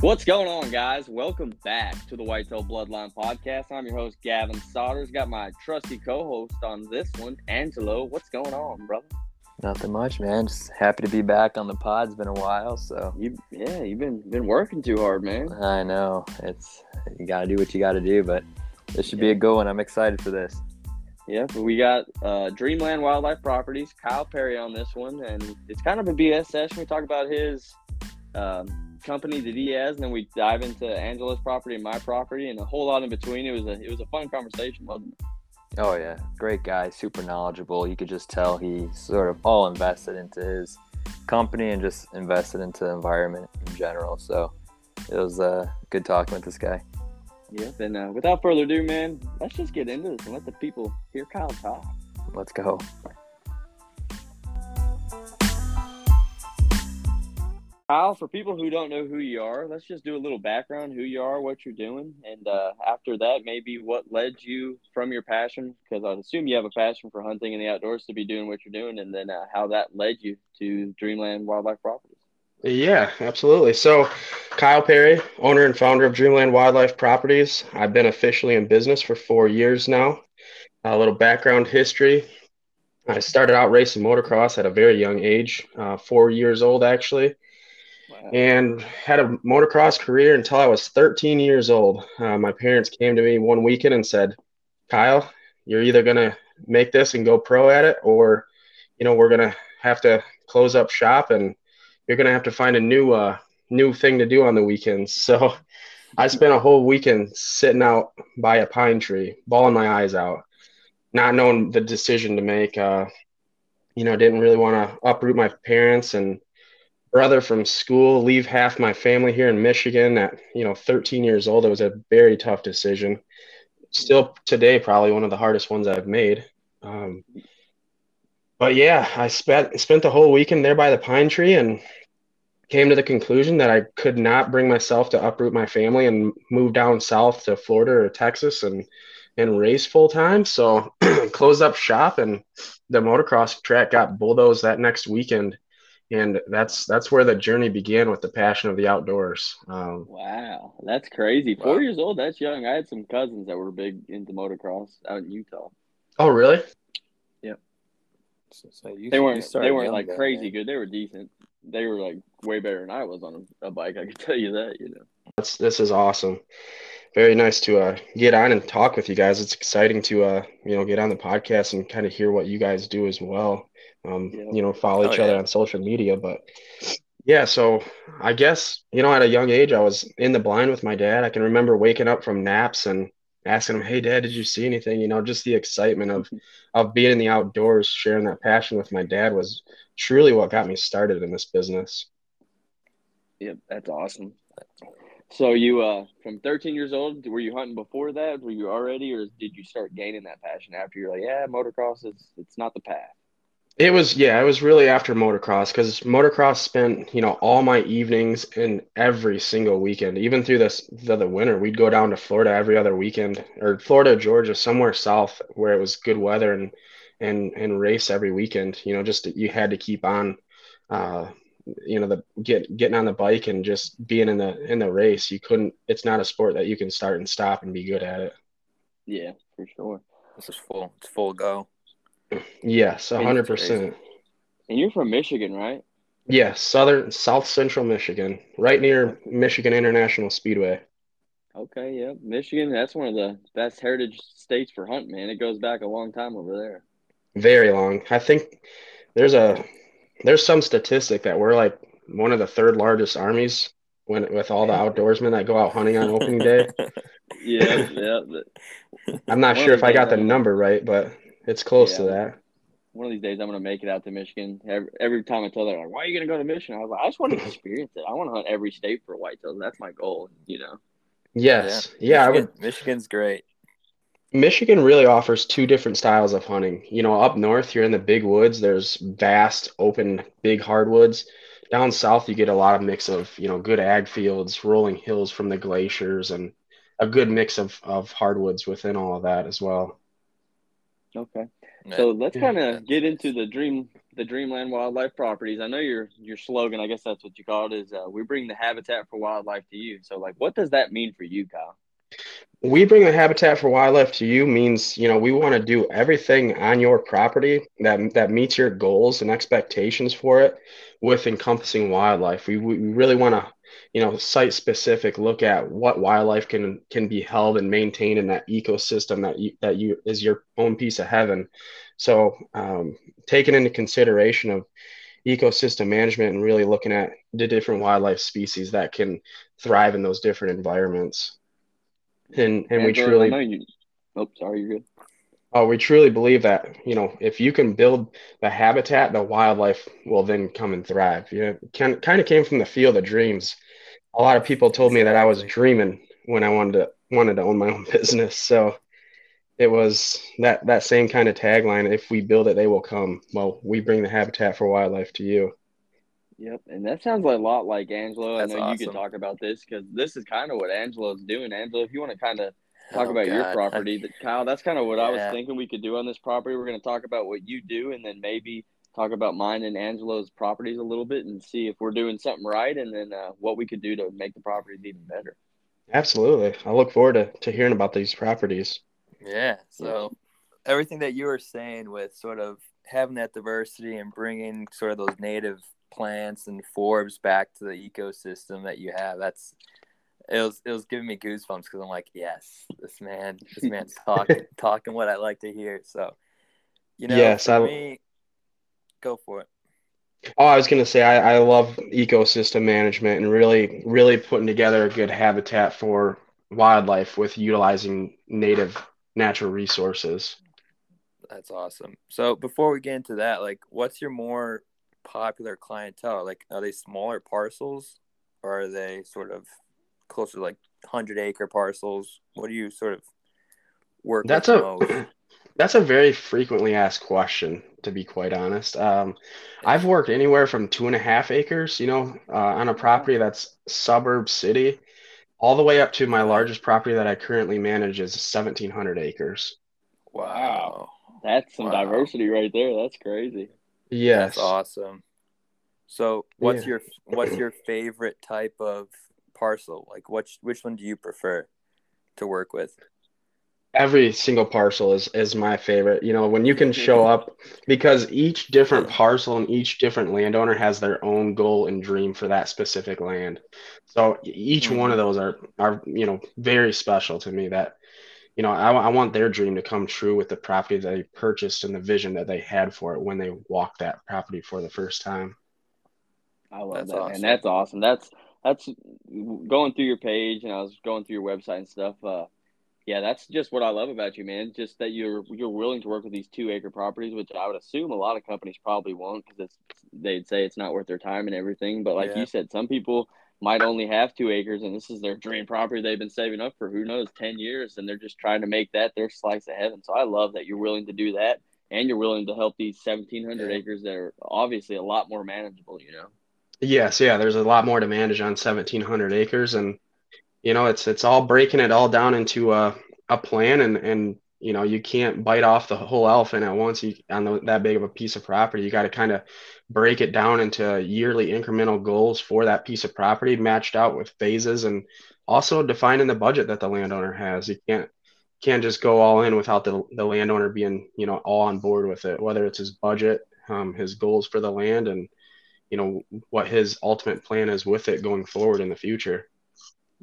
What's going on, guys? Welcome back to the Whitetail Bloodline Podcast. I'm your host, Gavin Sodders. Got my trusty co-host on this one, Angelo. What's going on, brother? Nothing much, man. Just happy to be back on the pod. It's been a while, so You, yeah, you've been been working too hard, man. I know it's you got to do what you got to do, but this should be a good one. I'm excited for this. Yeah, but we got uh, Dreamland Wildlife Properties, Kyle Perry on this one, and it's kind of a BS session. We talk about his um, company that he has, and then we dive into Angelo's property and my property, and a whole lot in between. It was a it was a fun conversation, wasn't it? Oh yeah, great guy, super knowledgeable. You could just tell he's sort of all invested into his company and just invested into the environment in general. So it was uh, good talking with this guy. Yep. And uh, without further ado, man, let's just get into this and let the people hear Kyle talk. Let's go. Kyle, for people who don't know who you are, let's just do a little background, who you are, what you're doing, and uh, after that, maybe what led you from your passion, because I assume you have a passion for hunting in the outdoors to be doing what you're doing, and then uh, how that led you to Dreamland Wildlife Properties. Yeah, absolutely. So, Kyle Perry, owner and founder of Dreamland Wildlife Properties. I've been officially in business for four years now. A little background history. I started out racing motocross at a very young age, uh, four years old actually. And had a motocross career until I was 13 years old. Uh, my parents came to me one weekend and said, Kyle, you're either going to make this and go pro at it, or, you know, we're going to have to close up shop and you're gonna have to find a new uh new thing to do on the weekends. So I spent a whole weekend sitting out by a pine tree, bawling my eyes out, not knowing the decision to make. Uh, you know, didn't really want to uproot my parents and brother from school, leave half my family here in Michigan at you know 13 years old. It was a very tough decision. Still today, probably one of the hardest ones I've made. Um, but yeah, I spent spent the whole weekend there by the pine tree and came to the conclusion that I could not bring myself to uproot my family and move down south to Florida or Texas and and race full time. So closed up shop and the motocross track got bulldozed that next weekend. And that's that's where the journey began with the passion of the outdoors. Um, Wow, that's crazy. Four Wow. years old, that's young. I had some cousins that were big into motocross out in Utah. oh, really? So, so you, They weren't started they weren't like then, crazy man. good. They were decent. They were like way better than I was on a, a bike. I can tell you that. You know. That's this is awesome. Very nice to uh, get on and talk with you guys. It's exciting to uh, you know get on the podcast and kind of hear what you guys do as well. Um, Yeah. You know, follow Oh, each other yeah. on social media. But yeah, so I guess you know at a young age I was in the blind with my dad. I can remember waking up from naps and asking him, "Hey, Dad, did you see anything?" You know, just the excitement of of being in the outdoors, sharing that passion with my dad was truly what got me started in this business. Yep, that's awesome. So you uh from 13 years old, were you hunting before that? Were you already, or did you start gaining that passion after you're like, yeah, motocross is it's not the path. It was, yeah, it was really after motocross because motocross spent, you know, all my evenings and every single weekend, even through this the, the winter, we'd go down to Florida every other weekend or Florida, Georgia, somewhere south where it was good weather and and and race every weekend. You know, just you had to keep on, uh, you know, the get getting on the bike and just being in the in the race. You couldn't. It's not a sport that you can start and stop and be good at it. Yeah, for sure. This is full. It's full go. Yes, a hundred percent. And you're from Michigan, right? Yes, southern, south central Michigan, right near Michigan International Speedway. Okay, yeah. Michigan, that's one of the best heritage states for hunting, man. It goes back a long time over there. Very long. I think there's a there's some statistic that we're like one of the third largest armies when with all the outdoorsmen that go out hunting on opening day. Yeah, yeah. I'm not One sure if I got the number right, but it's close to that. One of these days, I'm gonna make it out to Michigan. Every, every time I tell them, like, "Why are you gonna go to Michigan?" I was like, "I just want to experience it. I want to hunt every state for whitetails. That's my goal." You know. Yes. Yeah, I would Michigan's great. Michigan really offers two different styles of hunting. You know, up north, you're in the big woods, there's vast, open, big hardwoods. Down south, you get a lot of mix of, you know, good ag fields, rolling hills from the glaciers, and a good mix of, of hardwoods within all of that as well. Okay. Yeah. So let's kind of get into the dream the Dreamland Wildlife Properties. I know your your slogan, I guess that's what you call it, is uh, we bring the habitat for wildlife to you. So, like, what does that mean for you, Kyle? We bring the habitat for wildlife to you means, you know, we want to do everything on your property that that meets your goals and expectations for it with encompassing wildlife. We, we really want to you know site specific look at what wildlife can can be held and maintained in that ecosystem that you that you is your own piece of heaven. So um, taking into consideration of ecosystem management and really looking at the different wildlife species that can thrive in those different environments. And and we truly you, oh sorry you're good. Oh, we truly believe that, you know, if you can build the habitat, the wildlife will then come and thrive. You know, kind kind of came from the field of dreams a lot of people told me that I was dreaming when I wanted to wanted to own my own business. So it was that that same kind of tagline: "If we build it, they will come." Well, we bring the Habitat for Wildlife to you. Yep, and that sounds a lot like Angelo. That's I know awesome. you can talk about this because this is kind of what Angelo's doing. Angelo, if you want to kind of talk oh, about God. your property, that Kyle, that's kind of what yeah. I was thinking we could do on this property. We're going to talk about what you do, and then maybe talk about mine and Angelo's properties a little bit and see if we're doing something right and then uh, what we could do to make the properties even better. Absolutely. I look forward to, to hearing about these properties. Yeah. So everything that you were saying with sort of having that diversity and bringing sort of those native plants and forbs back to the ecosystem that you have, that's it was it was giving me goosebumps because I'm like, yes, this man, this man's talking talking what I like to hear. So, you know, yes, for I, me, Go for it. Oh, I was going to say I, I love ecosystem management and really, really putting together a good habitat for wildlife with utilizing native natural resources. That's awesome. So before we get into that, like, what's your more popular clientele? Like, are they smaller parcels, or are they sort of closer to like hundred acre parcels? What do you sort of work? That's a most? That's a very frequently asked question, to be quite honest. Um, I've worked anywhere from two and a half acres, you know, uh, on a property that's suburb city, all the way up to my largest property that I currently manage is 1,700 acres. Wow. That's some wow. diversity right there. That's crazy. Yes. That's awesome. So, what's yeah. your what's your favorite type of parcel? Like, which which one do you prefer to work with? Every single parcel is is my favorite you know when you can show up because each different parcel and each different landowner has their own goal and dream for that specific land. So each mm-hmm. one of those are are you know very special to me that you know I, I want their dream to come true with the property that they purchased and the vision that they had for it when they walked that property for the first time. I love that's that awesome. and that's awesome. That's that's going through your page and i was going through your website and stuff uh yeah, that's just what I love about you, man. Just that you're you're willing to work with these two acre properties, which I would assume a lot of companies probably won't because they'd say it's not worth their time and everything. But like yeah. you said, some people might only have two acres and this is their dream property they've been saving up for who knows 10 years and they're just trying to make that their slice of heaven so i love that you're willing to do that and you're willing to help these 1700 yeah. acres that are obviously a lot more manageable you know yes yeah there's a lot more to manage on 1700 acres and you know, it's it's all breaking it all down into a, a plan, and and you know, you can't bite off the whole elephant at once. You on the, that big of a piece of property, you got to kind of break it down into yearly incremental goals for that piece of property, matched out with phases, and also defining the budget that the landowner has. You can't can't just go all in without the, the landowner being you know all on board with it whether it's his budget um, his goals for the land and you know what his ultimate plan is with it going forward in the future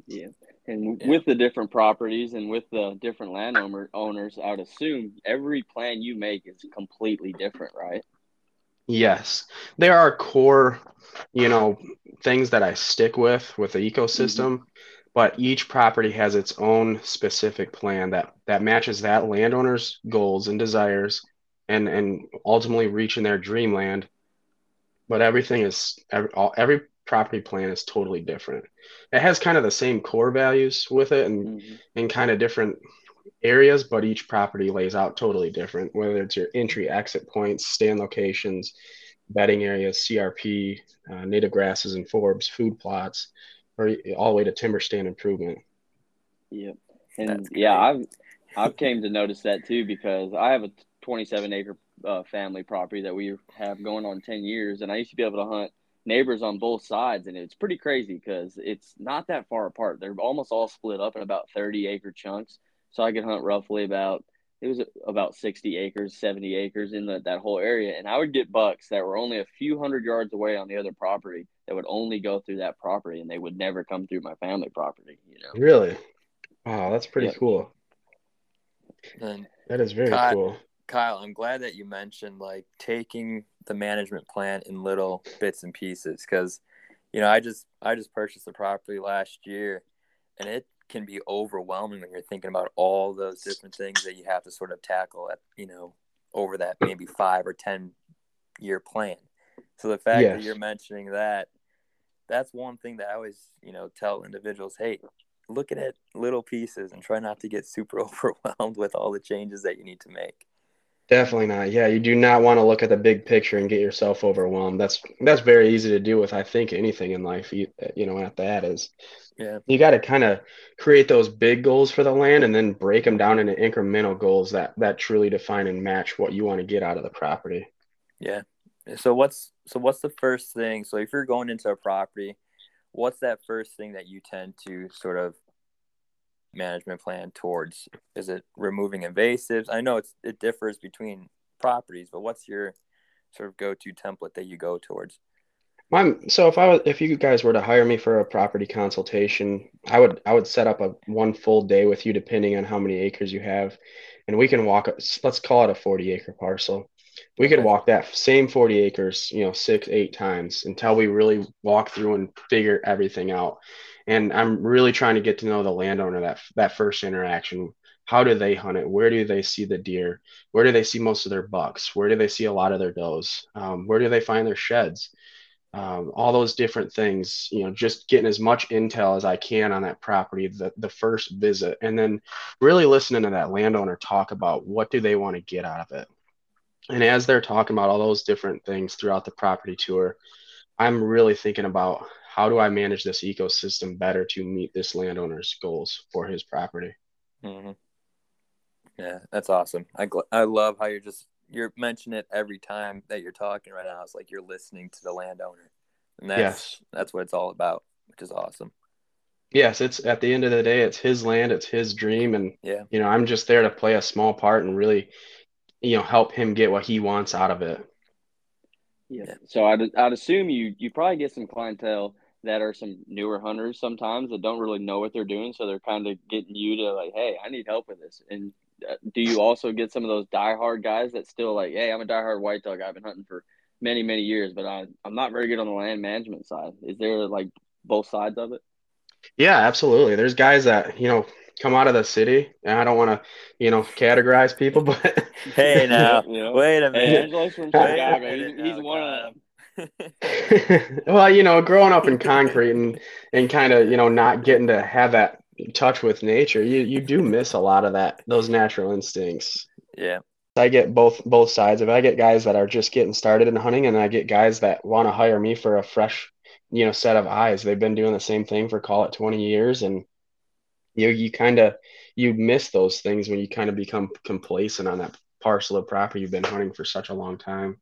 yeah. And yeah. with the different properties and with the different landowner owners, I would assume every plan you make is completely different, right? Yes. There are core, you know, things that I stick with with the ecosystem, mm-hmm. but each property has its own specific plan that that matches that landowner's goals and desires and and ultimately reaching their dreamland. But everything is every, all, every property plan is totally different. It has kind of the same core values with it and mm-hmm. in kind of different areas, but each property lays out totally different, whether it's your entry exit points, stand locations, bedding areas, CRP, uh, native grasses and forbs, food plots, or all the way to timber stand improvement. Yep. And yeah, I've I've came to notice that too because I have a 27 acre uh, family property that we have going on 10 years. And I used to be able to hunt neighbors on both sides. And it's pretty crazy because it's not that far apart. They're almost all split up in about 30 acre chunks. So I could hunt roughly about, it was about 60 acres, 70 acres in the, that whole area. And I would get bucks that were only a few hundred yards away on the other property that would only go through that property and they would never come through my family property, you know? Really? Wow, that's pretty cool. And That is very Kyle- cool. Kyle, I'm glad that you mentioned like taking the management plan in little bits and pieces because, you know, I just I just purchased the property last year, and it can be overwhelming when you're thinking about all those different things that you have to sort of tackle at you know over that maybe five or ten year plan. So the fact Yes. that you're mentioning that, that's one thing that I always you know tell individuals, hey, look at it little pieces and try not to get super overwhelmed with all the changes that you need to make. Definitely not. Yeah, you do not want to look at the big picture and get yourself overwhelmed. That's that's very easy to do with I think anything in life. You, you know, at that is Yeah. you got to kind of create those big goals for the land and then break them down into incremental goals that that truly define and match what you want to get out of the property. Yeah. So what's so what's the first thing? So if you're going into a property, what's that first thing that you tend to sort of management plan towards? Is it removing invasives? I know it's it differs between properties, but what's your sort of go-to template that you go towards? My, so if I was, if you guys were to hire me for a property consultation, I would I would set up a one full day with you depending on how many acres you have, and we can walk. Let's call it a forty acre parcel. We could walk that same forty acres, you know, six eight times until we really walk through and figure everything out. And I'm really trying to get to know the landowner that that first interaction. How do they hunt it? Where do they see the deer? Where do they see most of their bucks? Where do they see a lot of their does? Um, where do they find their sheds? um, all those different things, you know, just getting as much intel as I can on that property the, the first visit, and then really listening to that landowner talk about what do they want to get out of it. And as they're talking about all those different things throughout the property tour, I'm really thinking about how do I manage this ecosystem better to meet this landowner's goals for his property. Mm-hmm. Yeah, that's awesome. I gl- I love how you're just you're mentioning it every time that you're talking right now. It's like you're listening to the landowner, and that's Yes. that's what it's all about, which is awesome. Yes, it's at the end of the day, it's his land, it's his dream, and Yeah. you know, I'm just there to play a small part and really, you know, help him get what he wants out of it. Yeah. Yeah. So I'd, I'd assume you you probably get some clientele that are some newer hunters sometimes that don't really know what they're doing, so they're kind of getting you to like, hey, I need help with this. And uh, do you also get some of those diehard guys that still like, hey, I'm a diehard whitetail guy. I've been hunting for many many years, but I I'm not very good on the land management side. Is there like both sides of it? Yeah, absolutely. There's guys that, you know, come out of the city, and I don't want to, you know, categorize people, but Hey now, You know? wait a minute. Angelo's from Chicago. minute He's, he's one of them. well, you know, growing up in concrete and and kind of, you know, not getting to have that touch with nature, you you do miss a lot of that those natural instincts. yeah, I get both both sides of it. I get guys that are just getting started in hunting, and I get guys that want to hire me for a fresh, you know, set of eyes. They've been doing the same thing for call it 20 years, and you you kind of you miss those things when you kind of become complacent on that parcel of property you've been hunting for such a long time.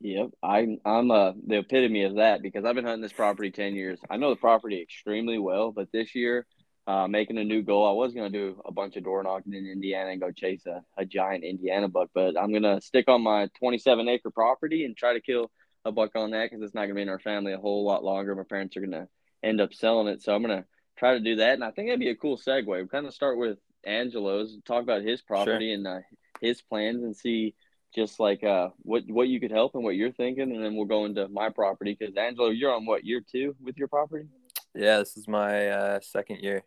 Yep, I'm I'm uh the epitome of that because I've been hunting this property ten years. I know the property extremely well, but this year, uh, making a new goal, I was gonna do a bunch of door knocking in Indiana and go chase a, a giant Indiana buck, but I'm gonna stick on my 27 acre property and try to kill a buck on that because it's not gonna be in our family a whole lot longer. My parents are gonna end up selling it, so I'm gonna try to do that, and I think that'd be a cool segue. We kind of start with Angelo's, talk about his property and uh, his plans, and see just like uh what what you could help and what you're thinking, and then we'll go into my property because Angelo, you're on what year two with your property? yeah. This is my uh, second year.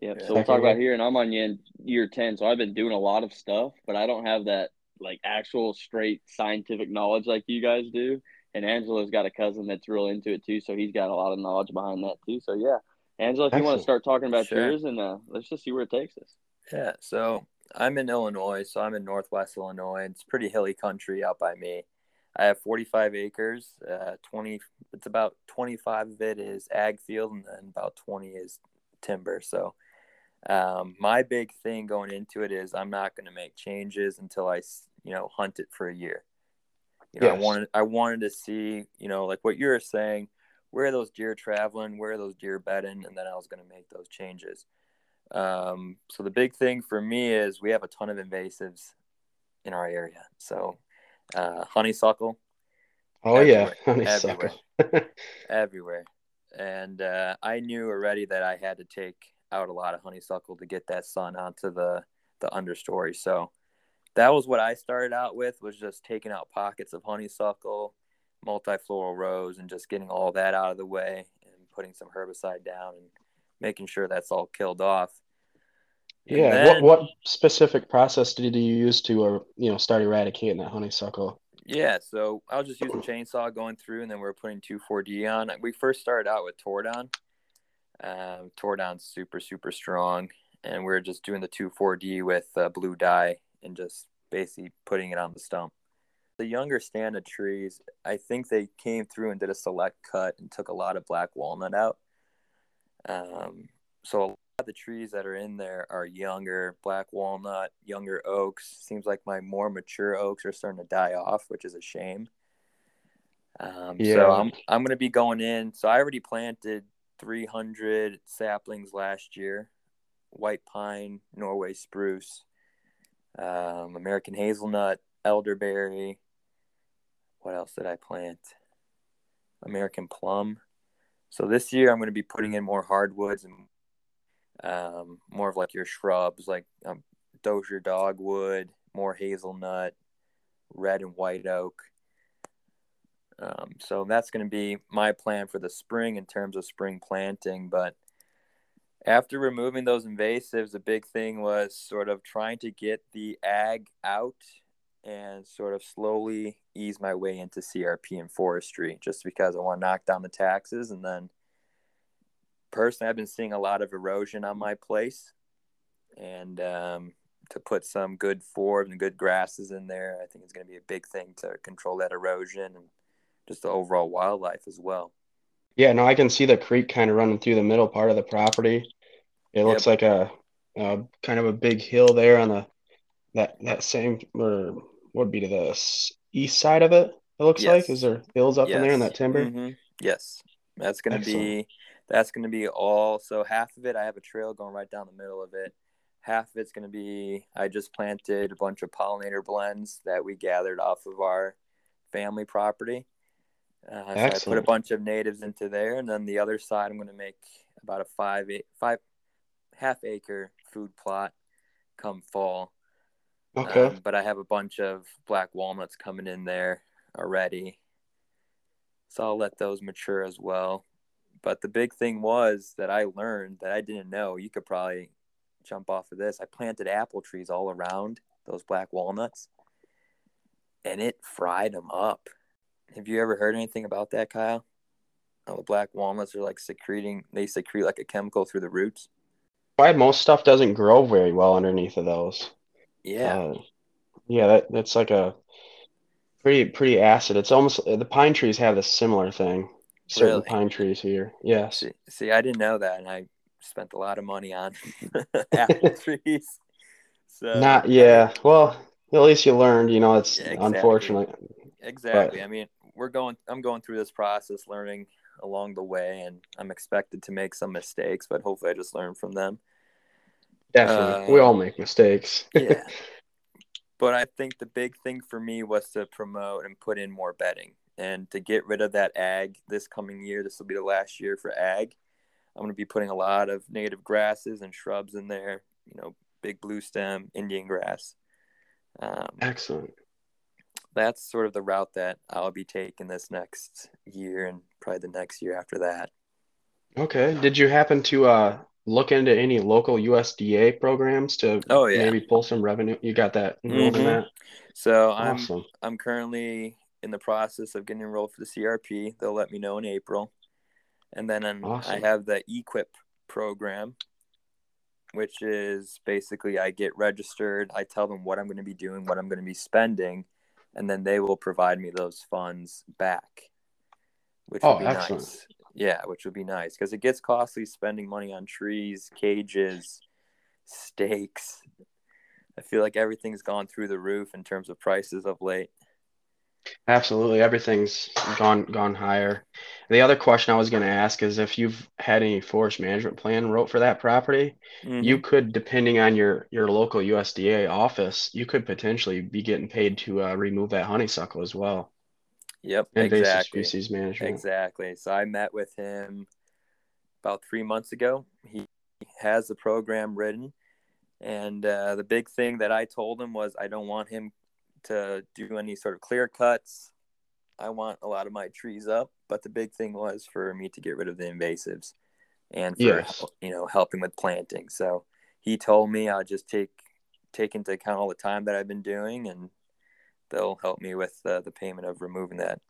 Yep. Yeah. So we'll talk year. about here, and I'm on year, year ten, so I've been doing a lot of stuff, but I don't have that like actual straight scientific knowledge like you guys do. And Angelo's got a cousin that's real into it too, so he's got a lot of knowledge behind that too. So yeah, Angelo, if you want to start talking about Sure. yours, and uh, let's just see where it takes us. Yeah, so I'm in Illinois, so I'm in Northwest Illinois. It's pretty hilly country out by me. I have 45 acres. Uh, 20, it's about 25 of it is ag field, and then about 20 is timber. So, um, my big thing going into it is I'm not going to make changes until I you know, hunt it for a year. You know, Yes. I wanted I wanted to see, you know, like what you were saying, where are those deer traveling, where are those deer bedding, and then I was going to make those changes. Um, so the big thing for me is we have a ton of invasives in our area. So uh, honeysuckle Oh yeah, Everywhere. honeysuckle. everywhere, and uh, I knew already that I had to take out a lot of honeysuckle to get that sun onto the the understory. So that was what I started out with was just taking out pockets of honeysuckle, multifloral rose, and just getting all that out of the way and putting some herbicide down and making sure that's all killed off. And Yeah. then- What what specific process did you use to, uh, you know, start eradicating that honeysuckle? Yeah, so I was just using chainsaw going through, and then we are putting 2,4-D on. We first started out with Tordon. Um, Tordon's super super strong, and we are just doing the 2,4-D with uh, blue dye and just basically putting it on the stump. The younger stand of trees, I think they came through and did a select cut and took a lot of black walnut out. Um, so a lot of the trees that are in there are younger black walnut, younger oaks. Seems like my more mature oaks are starting to die off, which is a shame. Um, Yeah. So I'm I'm gonna be going in. So I already planted 300 saplings last year, white pine, Norway spruce, um, American hazelnut, elderberry. What else did I plant? American plum. So this year I'm going to be putting in more hardwoods and um, more of like your shrubs, like um, dozier dogwood, more hazelnut, red and white oak. Um, so that's going to be my plan for the spring in terms of spring planting. But after removing those invasives, the big thing was sort of trying to get the ag out and sort of slowly ease my way into CRP and forestry just because I want to knock down the taxes. And then personally, I've been seeing a lot of erosion on my place. And um, to put some good forbs and good grasses in there, I think it's going to be a big thing to control that erosion and just the overall wildlife as well. Yeah, no, I can see the creek kind of running through the middle part of the property. It looks like a, a kind of a big hill there on the that that same or would be to the east side of it. It looks like. Is there hills up in there in that timber? Mhm. Yes, that's going to Excellent. be that's going to be all. So half of it, I have a trail going right down the middle of it. Half of it's going to be I just planted a bunch of pollinator blends that we gathered off of our family property. Uh, so I put a bunch of natives into there, and then the other side, I'm going to make about a five eight, five half acre food plot come fall. Okay. Um, but I have a bunch of black walnuts coming in there already. So I'll let those mature as well. But the big thing was that I learned that I didn't know. You could probably jump off of this. I planted apple trees all around those black walnuts and it fried them up. Have you ever heard anything about that, Kyle? How the black walnuts are like secreting, they secrete like a chemical through the roots. Why most stuff doesn't grow very well underneath of those. Yeah. Uh, yeah, that that's like a pretty pretty acid. It's almost the pine trees have a similar thing. Certain Really? pine trees here. Yeah. See, see, I didn't know that, and I spent a lot of money on apple trees. So Not yeah. Well, at least you learned, you know, it's Yeah, exactly. unfortunate. exactly. I mean, we're going. I'm going through this process, learning along the way, and I'm expected to make some mistakes, but hopefully, I just learn from them. Definitely. we Uh, all make mistakes. Yeah. but I think the big thing for me was to promote and put in more bedding and to get rid of that ag this coming year. This will be the last year for ag. I'm going to be putting a lot of native grasses and shrubs in there, you know, big blue stem, Indian grass. Um, Excellent. that's sort of the route that I'll be taking this next year and probably the next year after that. Okay. Did you happen to uh look into any local USDA programs to Oh, yeah. maybe pull some revenue? You got that enrolled in that? So I'm I'm currently in the process of getting enrolled for the CRP. They'll let me know in April. And then um, I have the EQIP program, which is basically I get registered, I tell them what I'm going to be doing, what I'm going to be spending, and then they will provide me those funds back, which Oh, would be excellent. nice. Yeah, which would be nice because it gets costly spending money on trees, cages, stakes. I feel like everything's gone through the roof in terms of prices of late. Absolutely, everything's gone gone higher. The other question I was going to ask is if you've had any forest management plan wrote for that property, Mhm. you could, depending on your your local USDA office, you could potentially be getting paid to uh, remove that honeysuckle as well. Yep, Invasive exactly. species management. Exactly. So I met with him about three months ago. He has the program written. And uh, the big thing that I told him was I don't want him to do any sort of clear cuts. I want a lot of my trees up. But the big thing was for me to get rid of the invasives and for, Yes. you know, helping with planting. So he told me I'll just take take into account all the time that I've been doing and they'll help me with uh, the payment of removing that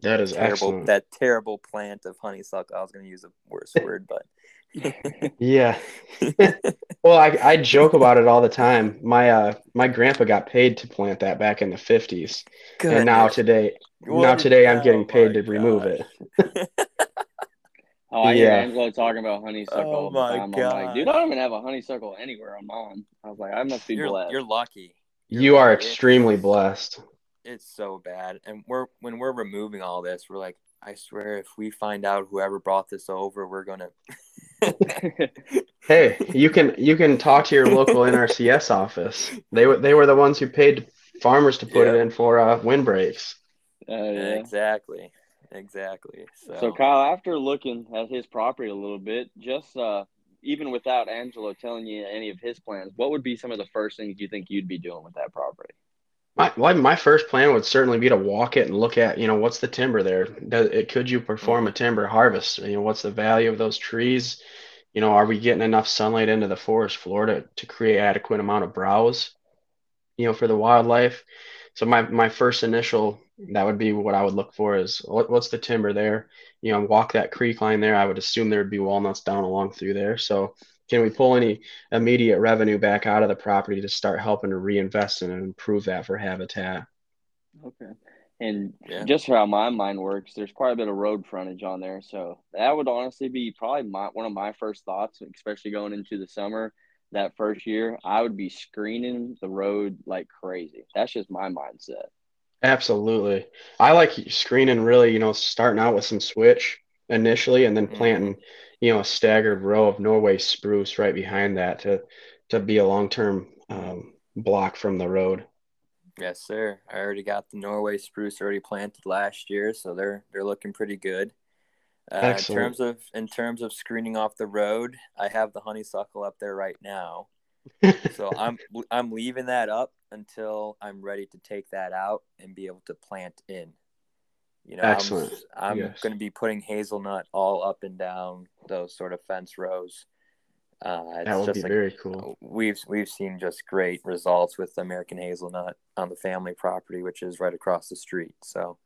That is terrible excellent. that terrible plant of honeysuckle. I was going to use a worse word, but Yeah. Well, I, I joke about it all the time. My uh my grandpa got paid to plant that back in the 50s. And now Goodness. today now today I'm getting oh paid my to remove it. Oh, I hear Yeah. Angelo talking about honeysuckle Oh all the my time. I'm like, dude. I don't even have a honeysuckle anywhere I'm on. I was like, I must be You're, blessed. you're lucky. You're You are lucky. It's- extremely blessed. It's so bad, and we're when we're removing all this, we're like, I swear, if we find out whoever brought this over, we're gonna. Hey, you can you can talk to your local NRCS office. They were they were the ones who paid farmers to put it in for uh, windbreaks. Uh, yeah. Exactly, exactly. So, So Kyle, after looking at his property a little bit, just uh, even without Angelo telling you any of his plans, what would be some of the first things you think you'd be doing with that property? My my my first plan would certainly be to walk it and look at, you know, what's the timber there? Does it, could you perform a timber harvest? You know, what's the value of those trees? You know, are we getting enough sunlight into the forest floor to, to create adequate amount of browse, you know, for the wildlife? So my my first initial that would be what I would look for is what, what's the timber there? You know, walk that creek line there. I would assume there would be walnuts down along through there. So can we pull any immediate revenue back out of the property to start helping to reinvest in and improve that for habitat? Okay. And Yeah. just for how my mind works, there's quite a bit of road frontage on there, so that would honestly be probably my one of my first thoughts, especially going into the summer. That first year, I would be screening the road like crazy. That's just my mindset. Absolutely. I like screening really, you know, starting out with some switch initially and then Mhm. planting, you know, a staggered row of Norway spruce right behind that to to be a long-term um, block from the road. yes, sir. I already got the Norway spruce already planted last year, so they're they're looking pretty good. Uh, in terms of in terms of screening off the road, I have the honeysuckle up there right now. so I'm I'm leaving that up until I'm ready to take that out and be able to plant in. You know, Excellent. I'm, I'm Yes. going to be putting hazelnut all up and down those sort of fence rows. Uh, it's That would just be like very cool. we've we've seen just great results with American hazelnut on the family property, which is right across the street. So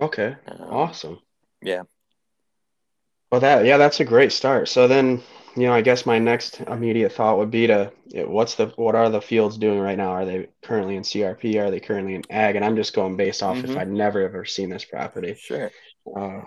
Okay. um, Awesome. yeah, Well, that yeah, that's a great start. So then, you know, I guess my next immediate thought would be to what's the what are the fields doing right now? Are they currently in CRP? Are they currently in ag? And I'm just going based off if Mhm. I'd never ever seen this property. sure. Uh,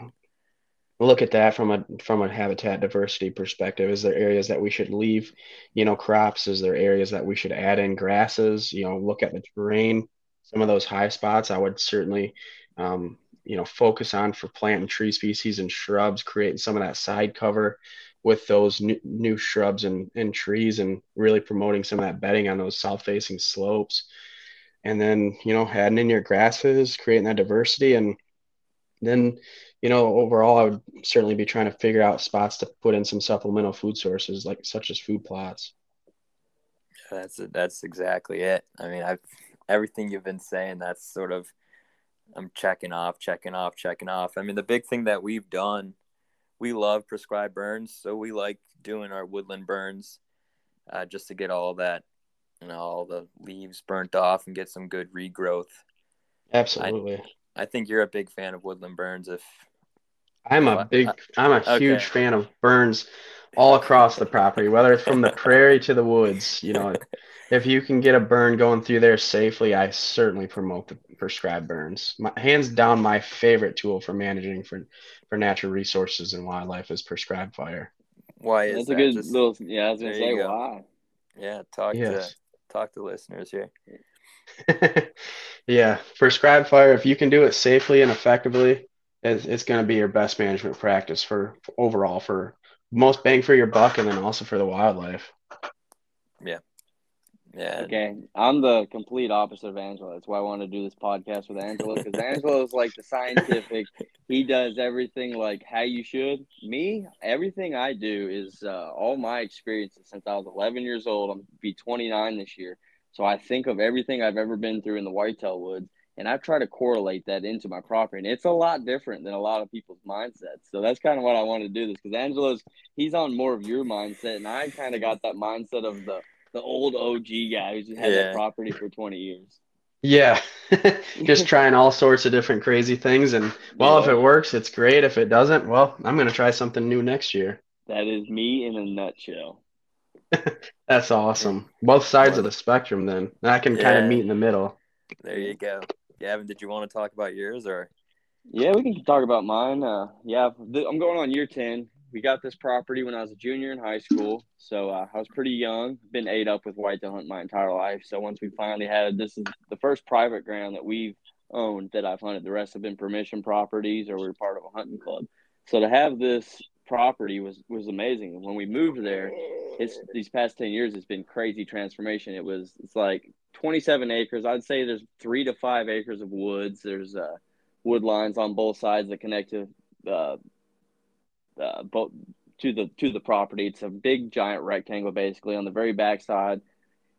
look at that from a from a habitat diversity perspective. Is there areas that we should leave, you know, crops? Is there areas that we should add in grasses? You know, look at the terrain. Some of those high spots I would certainly um, you know, focus on for planting tree species and shrubs, creating some of that side cover with those new, new shrubs and, and trees and really promoting some of that bedding on those south facing slopes. And then, you know, adding in your grasses, creating that diversity and then you know, overall, I would certainly be trying to figure out spots to put in some supplemental food sources, like such as food plots. That's it. that's exactly it. I mean, I've everything you've been saying. That's sort of I'm checking off, checking off, checking off. I mean, the big thing that we've done, we love prescribed burns, so we like doing our woodland burns, uh, just to get all that, you know, all the leaves burnt off and get some good regrowth. Absolutely. I think you're a big fan of woodland burns. If I'm a big, uh, I'm a Okay. huge fan of burns all across the property, whether it's from the prairie to the woods. You know, if you can get a burn going through there safely, I certainly promote the prescribed burns. My, hands down, my favorite tool for managing for for natural resources and wildlife is prescribed fire. why is That's that? a good Just- little. Yeah, I was gonna there you say go. why. Yeah, talk yes. to talk to listeners here. yeah, prescribed fire, if you can do it safely and effectively, it's, it's going to be your best management practice for, for overall for most bang for your buck, and then also for the wildlife. Yeah, yeah. Okay, I'm the complete opposite of Angelo. That's why I want to do this podcast with Angelo because Angelo is like the scientific. He does everything like how you should. Me, everything I do is uh, all my experiences since I was 11 years old. I'm be 29 this year, so I think of everything I've ever been through in the whitetail woods, and I try to correlate that into my property. And it's a lot different than a lot of people's mindsets. So that's kind of what I wanted to do this because Angelo's he's on more of your mindset, and I kind of got that mindset of the the old OG guy who's had yeah. that property for 20 years. Yeah, just trying all sorts of different crazy things. And well, yeah. if it works, it's great. If it doesn't, well, I'm going to try something new next year. That is me in a nutshell. That's awesome. Both sides of the spectrum, then. I can yeah. kind of meet in the middle. There you go. Gavin, did you want to talk about yours or? Yeah, we can talk about mine. Uh, yeah, I'm going on year 10 we got this property when I was a junior in high school. So uh, I was pretty young, been ate up with whitetail hunt my entire life. So once we finally had this is the first private ground that we've owned that I've hunted. The rest have been permission properties or we are part of a hunting club. So to have this property was was amazing. When we moved there, it's these past ten years it's been crazy transformation. It was it's like 27 acres. I'd say there's three to five acres of woods. There's uh, wood lines on both sides that connect to uh, uh, both to the to the property. It's a big giant rectangle basically on the very back side.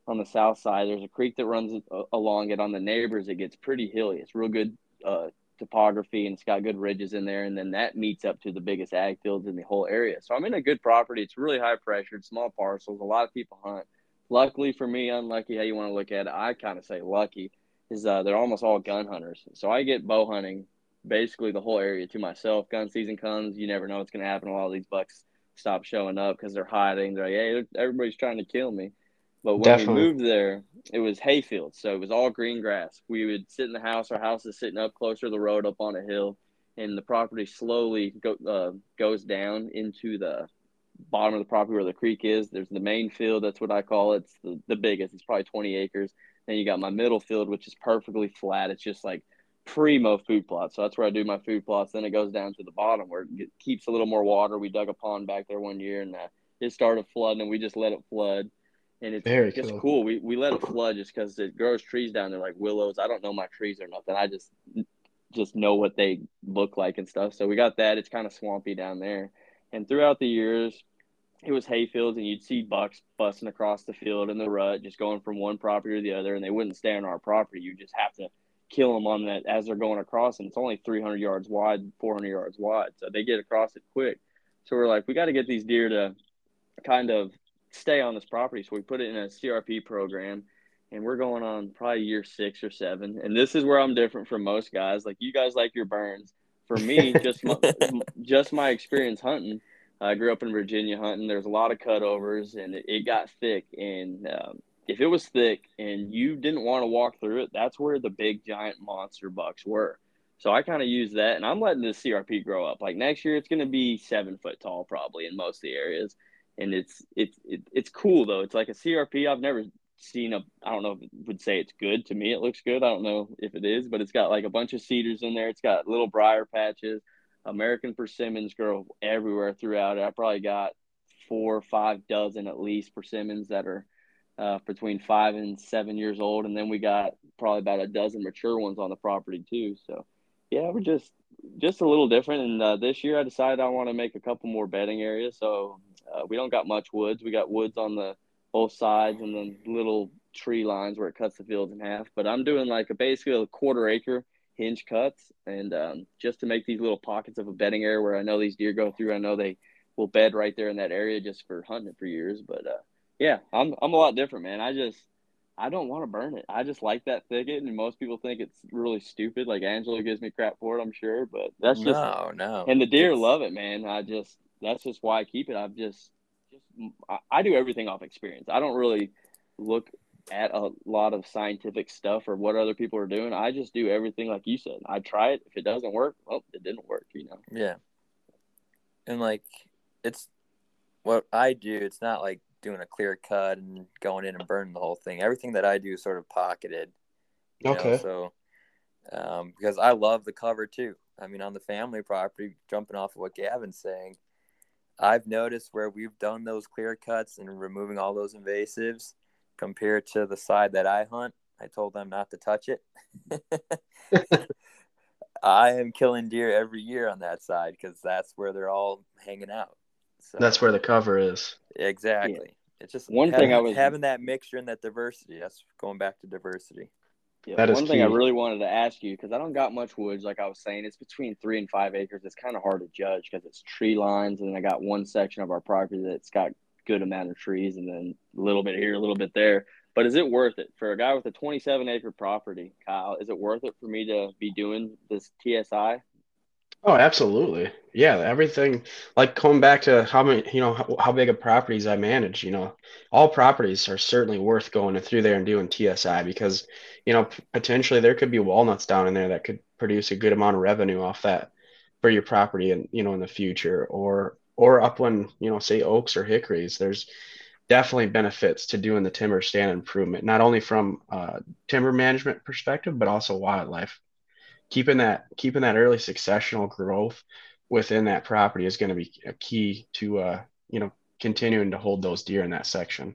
On the south side, there's a creek that runs along it. On the neighbors, it gets pretty hilly. It's real good uh, topography and it's got good ridges in there. And then that meets up to the biggest ag fields in the whole area. So I'm in a good property. It's really high pressured, small parcels. A lot of people hunt. Luckily for me, unlucky, how you want to look at it, I kind of say lucky, is uh, they're almost all gun hunters. So I get bow hunting basically the whole area to myself. Gun season comes, you never know what's going to happen. A lot of these bucks stop showing up because they're hiding. They're like, hey, everybody's trying to kill me. But when Definitely. we moved there, it was hayfield, so it was all green grass. We would sit in the house. Our house is sitting up closer to the road, up on a hill, and the property slowly go, uh, goes down into the bottom of the property where the creek is. There's the main field. That's what I call it. It's the, the biggest. It's probably 20 acres. Then you got my middle field, which is perfectly flat. It's just like primo food plot. So that's where I do my food plots. Then it goes down to the bottom where it keeps a little more water. We dug a pond back there one year and uh, it started flooding and we just let it flood. And it's Very just cool. cool. We, we let it flood just because it grows trees down there like willows. I don't know my trees or nothing. I just just know what they look like and stuff. So we got that. It's kind of swampy down there. And throughout the years, it was hay fields and you'd see bucks busting across the field in the rut, just going from one property to the other, and they wouldn't stay on our property. You just have to kill them on that as they're going across, and it's only 300 yards wide, 400 yards wide, so they get across it quick. So we're like, we got to get these deer to kind of stay on this property. So we put it in a CRP program, and we're going on probably year six or seven. And this is where I'm different from most guys. Like you guys like your burns. For me, just my, just my experience hunting. I grew up in Virginia hunting. There's a lot of cutovers, and it, it got thick. And um, if it was thick and you didn't want to walk through it, that's where the big giant monster bucks were. So I kind of use that, and I'm letting the CRP grow up. Like next year, it's going to be seven foot tall probably in most of the areas, and it's it's it, it's cool though. It's like a CRP. I've never seen a. I don't know if it would say it's good to me. It looks good. I don't know if it is, but it's got like a bunch of cedars in there. It's got little briar patches. American persimmons grow everywhere throughout it. I probably got four or five dozen at least persimmons that are uh, between five and seven years old, and then we got probably about a dozen mature ones on the property too. So, yeah, we're just just a little different. And uh, this year, I decided I want to make a couple more bedding areas. So uh, we don't got much woods. We got woods on the both sides, and then little tree lines where it cuts the fields in half. But I'm doing like a basically a quarter acre hinge cuts, and um, just to make these little pockets of a bedding area where I know these deer go through. I know they will bed right there in that area just for hunting for years, but uh, yeah, I'm I'm a lot different, man. I just I don't want to burn it. I just like that thicket, and most people think it's really stupid. Like Angelo gives me crap for it, I'm sure, but that's just no, no. And the deer it's... love it, man. I just that's just why I keep it. I've just just I, I do everything off experience. I don't really look at a lot of scientific stuff or what other people are doing. I just do everything like you said. I try it. If it doesn't work, well, it didn't work. You know. Yeah. And like, it's what I do. It's not like doing a clear cut and going in and burning the whole thing. Everything that I do is sort of pocketed. Okay. Know? So um, because I love the cover too. I mean, on the family property, jumping off of what Gavin's saying, I've noticed where we've done those clear cuts and removing all those invasives compared to the side that I hunt. I told them not to touch it. I am killing deer every year on that side because that's where they're all hanging out. So, that's where the cover is. Exactly. Yeah. It's just one having, thing I was having that mixture and that diversity. That's going back to diversity. Yeah, that one thing I really wanted to ask you because I don't got much woods, like I was saying, it's between three and five acres. It's kind of hard to judge because it's tree lines, and then I got one section of our property that's got good amount of trees, and then a little bit here, a little bit there. But is it worth it for a guy with a 27 acre property, Kyle? Is it worth it for me to be doing this TSI? Oh, absolutely. Yeah, everything like coming back to how many, you know, how, how, big of properties I manage, you know, all properties are certainly worth going through there and doing TSI because, you know, potentially there could be walnuts down in there that could produce a good amount of revenue off that for your property and, you know, in the future or, or upland, you know, say oaks or hickories. There's definitely benefits to doing the timber stand improvement, not only from uh, timber management perspective, but also wildlife keeping that keeping that early successional growth within that property is going to be a key to uh, you know continuing to hold those deer in that section.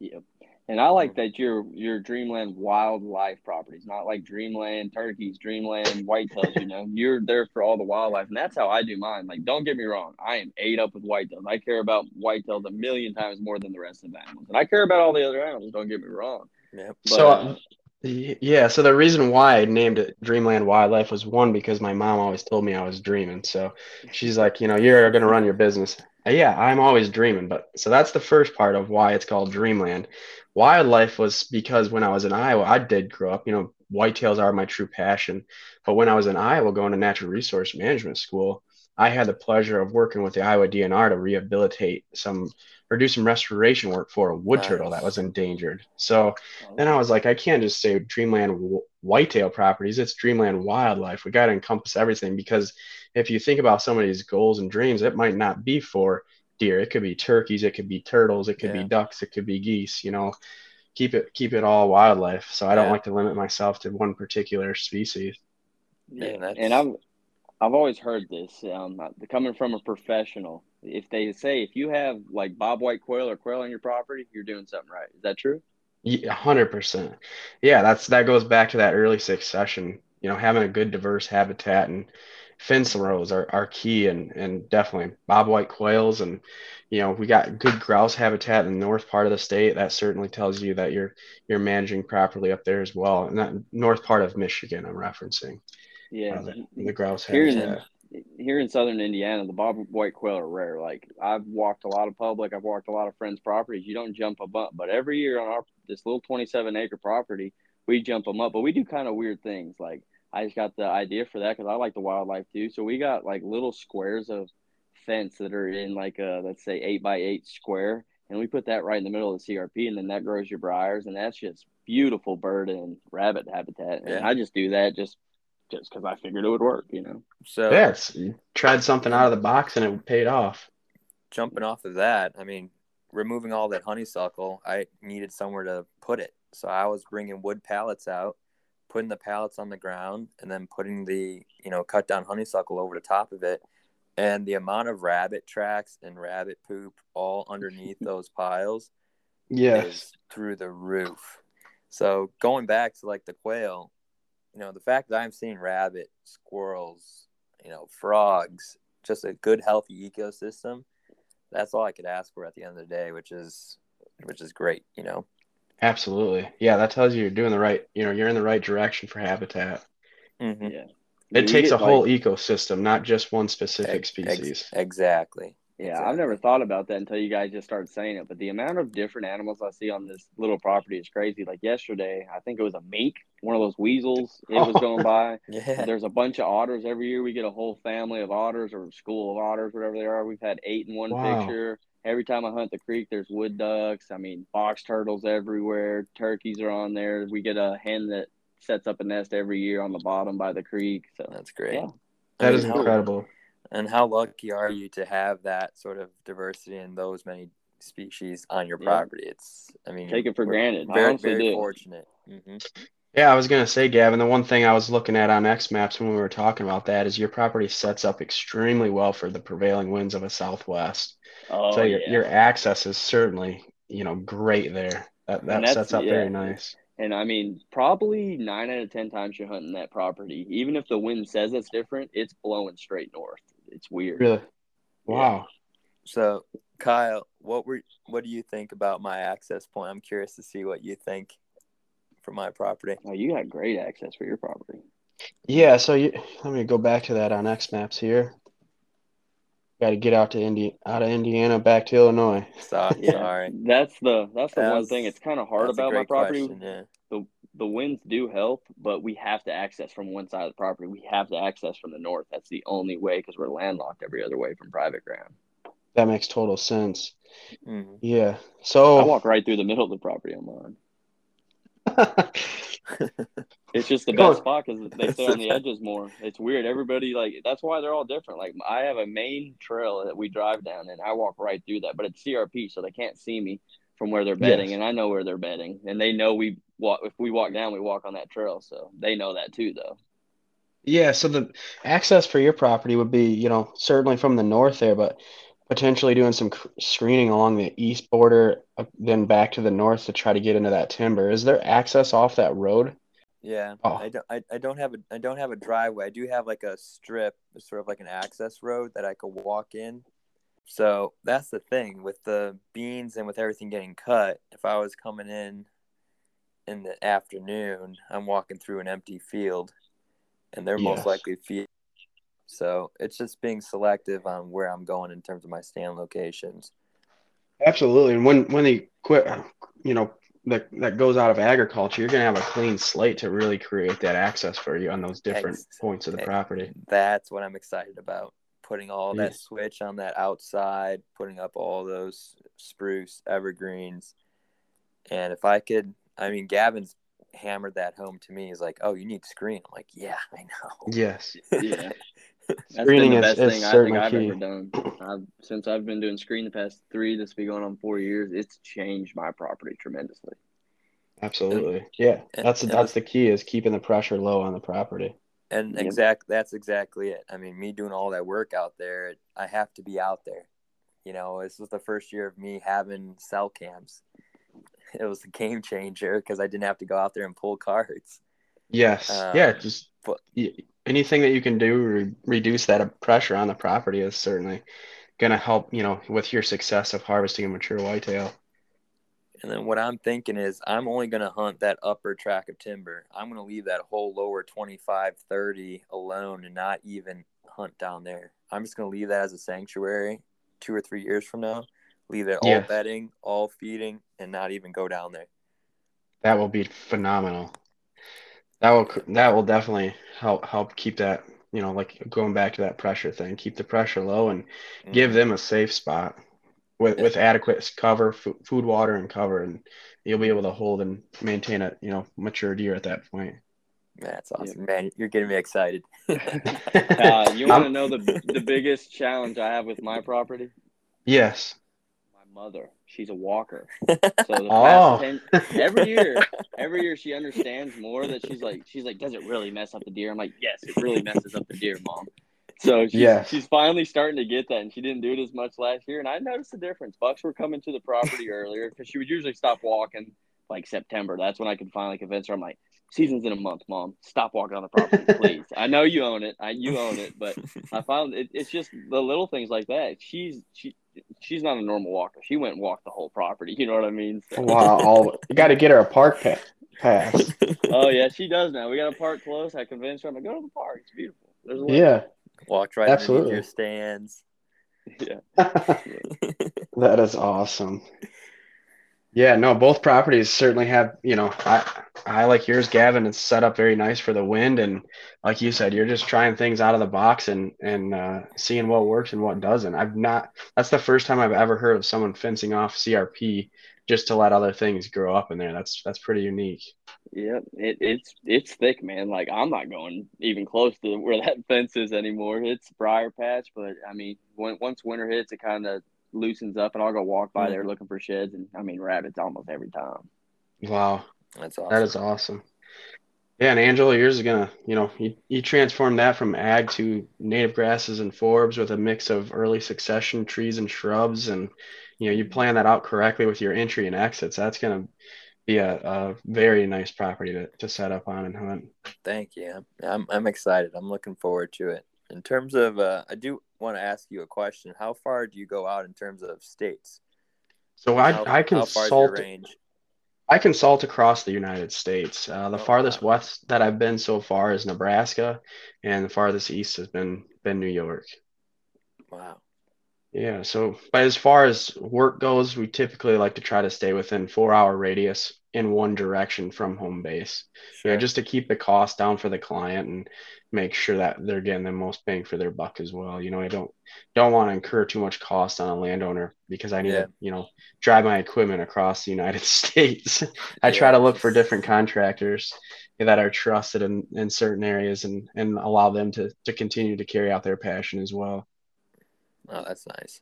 Yep. And I like that your your Dreamland wildlife properties, not like Dreamland turkeys, Dreamland whitetails. You know, you're there for all the wildlife, and that's how I do mine. Like, don't get me wrong, I am ate up with whitetails. I care about whitetails a million times more than the rest of the animals, and I care about all the other animals. Don't get me wrong. Yeah. so, uh, yeah, so the reason why I named it Dreamland Wildlife was one because my mom always told me I was dreaming. So she's like, you know, you're going to run your business. Uh, yeah, I'm always dreaming, but so that's the first part of why it's called Dreamland. Wildlife was because when I was in Iowa, I did grow up, you know, whitetails are my true passion. But when I was in Iowa going to natural resource management school, I had the pleasure of working with the Iowa DNR to rehabilitate some or do some restoration work for a wood nice. turtle that was endangered. So oh. then I was like, I can't just say Dreamland whitetail properties. It's Dreamland wildlife. We got to encompass everything because if you think about somebody's goals and dreams, it might not be for deer. It could be turkeys. It could be turtles. It could yeah. be ducks. It could be geese. You know, keep it keep it all wildlife. So I don't yeah. like to limit myself to one particular species. Yeah, and I'm I've always heard this um, coming from a professional. If they say if you have like bobwhite quail or quail on your property, you're doing something right. Is that true? Hundred percent. Yeah, that's that goes back to that early succession. You know, having a good diverse habitat and fence rows are, are key and and definitely bobwhite quails and you know we got good grouse habitat in the north part of the state that certainly tells you that you're you're managing properly up there as well and that north part of michigan i'm referencing yeah, the, the, grouse here in here in southern Indiana, the bob white quail are rare. Like I've walked a lot of public, I've walked a lot of friends' properties. You don't jump a bump, but every year on our this little twenty seven acre property, we jump them up. But we do kind of weird things. Like I just got the idea for that because I like the wildlife too. So we got like little squares of fence that are in like a let's say eight by eight square, and we put that right in the middle of the CRP, and then that grows your briars, and that's just beautiful bird and rabbit habitat. And yeah. I just do that just just because I figured it would work, you know. So yeah, you tried something out of the box and it paid off. Jumping off of that, I mean, removing all that honeysuckle, I needed somewhere to put it. So I was bringing wood pallets out, putting the pallets on the ground, and then putting the you know cut down honeysuckle over the top of it. And the amount of rabbit tracks and rabbit poop all underneath those piles, yes, through the roof. So going back to like the quail, you know, the fact that I'm seeing rabbit, squirrels, you know, frogs, just a good healthy ecosystem, that's all I could ask for at the end of the day, which is which is great, you know. Absolutely. Yeah, that tells you you're doing the right, you know, you're in the right direction for habitat. Mm-hmm. Yeah. It takes a whole ecosystem, not just one specific species. Ex- exactly. Yeah, exactly. I've never thought about that until you guys just started saying it. But the amount of different animals I see on this little property is crazy. Like yesterday, I think it was a mink, one of those weasels. It was oh, going by. yeah. There's a bunch of otters every year. We get a whole family of otters or school of otters, whatever they are. We've had eight in one wow. picture. Every time I hunt the creek, there's wood ducks. I mean, box turtles everywhere. Turkeys are on there. We get a hen that sets up a nest every year on the bottom by the creek. So that's great. Yeah. That is incredible. And how lucky are you to have that sort of diversity in those many species on your Yeah. property. It's I mean Take it for granted. Very very do. fortunate. hmm Yeah, I was gonna say, Gavin, the one thing I was looking at onX Maps when we were talking about that is your property sets up extremely well for the prevailing winds of a southwest. Oh So your yeah. your access is certainly, you know, great there. That that sets up yeah. very nice. And I mean, probably nine out of ten times you're hunting that property, even if the wind says it's different, it's blowing straight north. It's weird. Really? Wow. So Kyle, what were what do you think about my access point? I'm curious to see what you think for my property. Oh, you got great access for your property. Yeah, so you let me go back to that onX Maps here. Got to get out to Indi out of Indiana back to Illinois. So, Yeah, sorry. that's the that's the one thing. It's kind of hard about my property. question, yeah. The the winds do help, but we have to access from one side of the property. We have to access from the north. That's the only way because we're landlocked every other way from private ground. That makes total sense. Mhm. Yeah. So I walk right through the middle of the property I'm on. It's just the best spot because they stay on the edges more. It's weird. Everybody like that's why they're all different. Like I have a main trail that we drive down, and I walk right through that. But it's CRP, so they can't see me from where they're bedding, Yes. and I know where they're bedding, and they know we walk. If we walk down, we walk on that trail, so they know that too, though. Yeah, so the access for your property would be, you know, certainly from the north there, but potentially doing some screening along the east border, then back to the north to try to get into that timber. Is there access off that road? Yeah, Oh. I don't. I, I don't have a. I don't have a driveway. I do have like a strip, sort of like an access road that I could walk in. So that's the thing with the beans and with everything getting cut. If I was coming in in the afternoon, I'm walking through an empty field, and they're Yes. most likely field. So it's just being selective on where I'm going in terms of my stand locations. Absolutely. And when when they quit, you know, that that goes out of agriculture, you're gonna have a clean slate to really create that access for you on those different Ex- points of the eh, property. That's what I'm excited about. Putting all that switch on that outside, putting up all those spruce evergreens. And if I could, I mean, Gavin's hammered that home to me. He's like, oh, you need screen. I'm like, yeah, I know. Yes. Yeah, that's Screening been the is- best is thing I think certainly I've key. ever done. I've, since I've been doing screen the past three, this be going on four years. It's changed my property tremendously. Absolutely. Yeah. And- That's and that's the key is keeping the pressure low on the property. And Yep. exact that's exactly it. I mean, me doing all that work out there, I have to be out there. You know, this was the first year of me having cell cams. It was a game changer because I didn't have to go out there and pull cards. Yes. Um, yeah. Just but- anything that you can do to re- reduce that pressure on the property is certainly going to help, you know, with your success of harvesting a mature whitetail. And then what I'm thinking is I'm only going to hunt that upper track of timber. I'm going to leave that whole lower 25, 30 alone and not even hunt down there. I'm just going to leave that as a sanctuary two or three years from now. Leave it all bedding, all feeding, and not even go down there. That will be phenomenal. That will that will definitely help help keep that, you know, like going back to that pressure thing, keep the pressure low and give Mhm. them a safe spot with with adequate cover, fu- food, water, and cover, and you'll be able to hold and maintain a, you know, mature deer at that point. That's awesome, man. You're getting me excited. Uh, you want to know the the biggest challenge I have with my property? Yes. My mother. She's a walker. So the Oh. past ten, every year, every year she understands more that she's like, she's like, does it really mess up the deer? I'm like, yes, it really messes up the deer, mom. So she's, she's finally starting to get that, and she didn't do it as much last year. And I noticed the difference. Bucks were coming to the property earlier because she would usually stop walking like September. That's when I could finally convince her. I'm like, season's in a month, mom. Stop walking on the property, please. I know you own it. I you own it, but I found it, it's just the little things like that. She's she she's not a normal walker. She went and walked the whole property. You know what I mean? So- Wow. All you got to get her a park pa- pass. oh yeah, she does now. We got a park close. I convinced her. I'm like, go to the park. It's beautiful. There's a. Yeah. Walked right Absolutely. underneath your stands. yeah. That is awesome. Yeah, no, both properties certainly have, you know, I I like yours, Gavin, it's set up very nice for the wind and like you said, you're just trying things out of the box and and uh, seeing what works and what doesn't. I've not that's the first time I've ever heard of someone fencing off CRP just to let other things grow up in there. That's that's pretty unique. Yep, it, it's it's thick, man. Like I'm not going even close to where that fence is anymore. It's briar patch, but I mean, when, once winter hits, it kind of loosens up, and I'll go walk by Mhm. there looking for sheds, and I mean rabbits almost every time. Wow, That's awesome. that is awesome. Yeah, and Angelo, yours is gonna, you know, you, you transform that from ag to native grasses and forbs with a mix of early succession trees and shrubs, and you know, you plan that out correctly with your entry and exits. That's gonna be a, a very nice property to, to set up on and hunt. Thank you. I'm I'm excited. I'm looking forward to it. In terms of, uh, I do want to ask you a question. How far do you go out in terms of states? So I, how, I how far is your consult? I consult across the United States. Uh, the Oh, farthest wow. west that I've been so far is Nebraska, and the farthest east has been been New York. Wow. Yeah, so but as far as work goes, we typically like to try to stay within four hour radius in one direction from home base. Sure. Yeah, just to keep the cost down for the client and make sure that they're getting the most bang for their buck as well. You know, I don't don't want to incur too much cost on a landowner because I need Yeah. to, you know, drive my equipment across the United States. I try to look for different contractors that are trusted in, in certain areas and, and allow them to, to continue to carry out their passion as well. Oh, that's nice.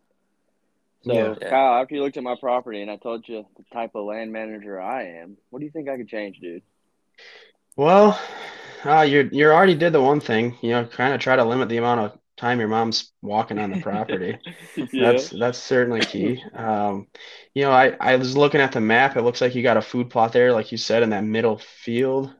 So, Yeah. Yeah. Kyle, after you looked at my property and I told you the type of land manager I am, what do you think I could change, dude? Well, uh, you you already did the one thing, you know, kind of try to limit the amount of time your mom's walking on the property. yeah. That's that's certainly key. Um, you know, I, I was looking at the map. It looks like you got a food plot there, like you said, in that middle field.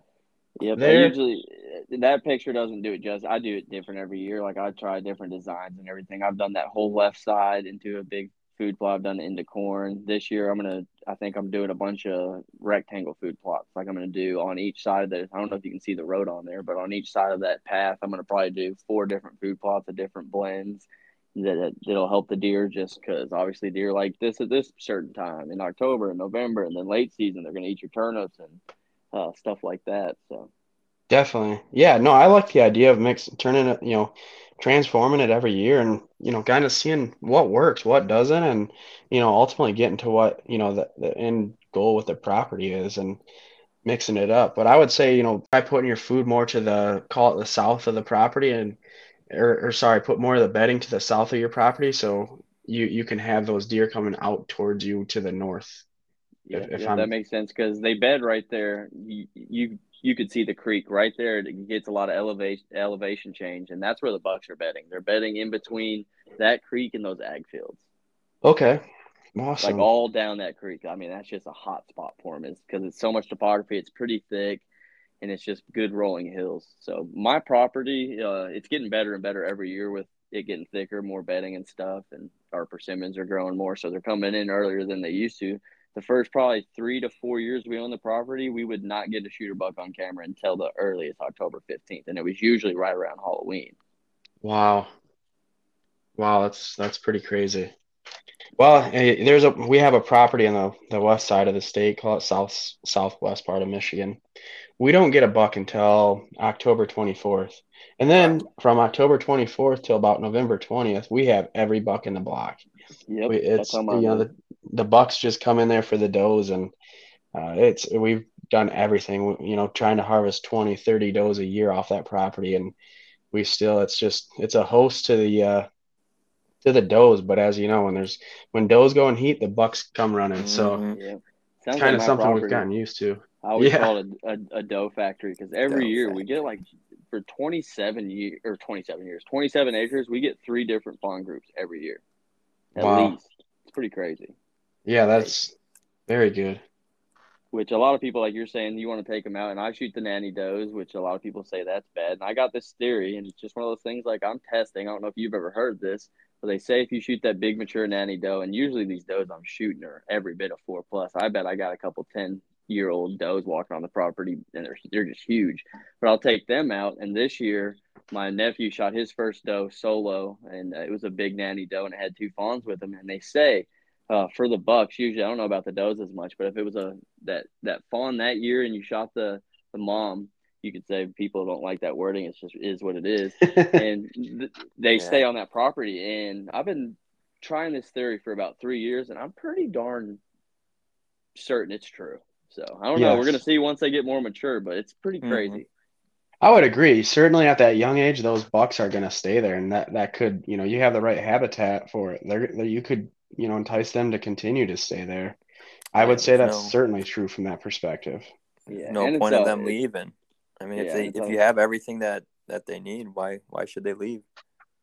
Yep. I there. usually eh, that picture doesn't do it justice. I do it different every year. Like I try different designs and everything. I've done that whole left side into a big food plot. I've done it into corn. This year I'm gonna I think I'm doing a bunch of rectangle food plots. Like I'm gonna do on each side of the I don't know if you can see the road on there, but on each side of that path I'm gonna probably do four different food plots of different blends that that'll help the deer just because obviously deer like this at this certain time in October and November and then late season they're gonna eat your turnips and uh, stuff like that. So Definitely. Yeah, no, I like the idea of mix turning it, you know, transforming it every year and, you know, kind of seeing what works, what doesn't, and, you know, ultimately getting to what, you know, the, the end goal with the property is and mixing it up. But I would say, you know, by putting your food more to the, call it the south of the property and, or, or sorry, put more of the bedding to the south of your property so you, you can have those deer coming out towards you to the north. Yeah, If- if yeah, that makes sense because they bed right there. You, you you could see the creek right there. It gets a lot of elevation elevation change, and that's where the bucks are bedding. They're bedding in between that creek and those ag fields, Okay. Awesome. like all down that creek. I mean, that's just a hot spot for them, is because it's so much topography. It's pretty thick, and it's just good rolling hills. So my property, uh, it's getting better and better every year with it getting thicker, more bedding and stuff, and our persimmons are growing more, so they're coming in earlier than they used to. The first probably three to four years we owned the property, we would not get a shooter buck on camera until the earliest October fifteenth, and it was usually right around Halloween. Wow. Wow, that's that's pretty crazy. Well, eh, there's a we have a property on the, the west side of the state, call it south southwest part of Michigan. We don't get a buck until October 24th. And then from October 24th till about November 20th, we have every buck in the block. Yep, We, it's that's how you know the the bucks just come in there for the does and uh, it's we've done everything you know trying to harvest 20 30 does a year off that property and we still it's just it's a host to the uh to the does but as you know when there's when does go in heat the bucks come running so Mhm. Yeah, it's kind like of something property. we've gotten used to I always Yeah. call it a, a, a doe factory because every Doe year we get like for 27 years or 27 years, 27 acres, we get three different fawn groups every year. At Wow. least. It's pretty crazy. Yeah that's very good Which a lot of people, like you're saying, you want to take them out, and I shoot the nanny does, which a lot of people say that's bad. And I got this theory, and it's just one of those things like I'm testing. I don't know if you've ever heard this, but they say if you shoot that big mature nanny doe, and usually these does I'm shooting are every bit of four plus. I bet I got a couple 10 year old does walking on the property, and they're, they're just huge. But I'll take them out. And this year, my nephew shot his first doe solo, and uh, it was a big nanny doe, and it had two fawns with him. And they say, uh, for the bucks, usually I don't know about the does as much, but if it was a that that fawn that year and you shot the the mom, you could say people don't like that wording. It's just is what it is, and th- they Yeah. stay on that property. And I've been trying this theory for about three years, and I'm pretty darn certain it's true. So I don't know. We're gonna see once they get more mature, but it's pretty Mhm. crazy. I would agree. Certainly at that young age, those bucks are going to stay there, and that that could, you know, you have the right habitat for it. There, there you could you know entice them to continue to stay there. I would say that's no, certainly true from that perspective. Yeah, no point in them leaving. I mean, yeah, if they if you have everything that that they need, why why should they leave?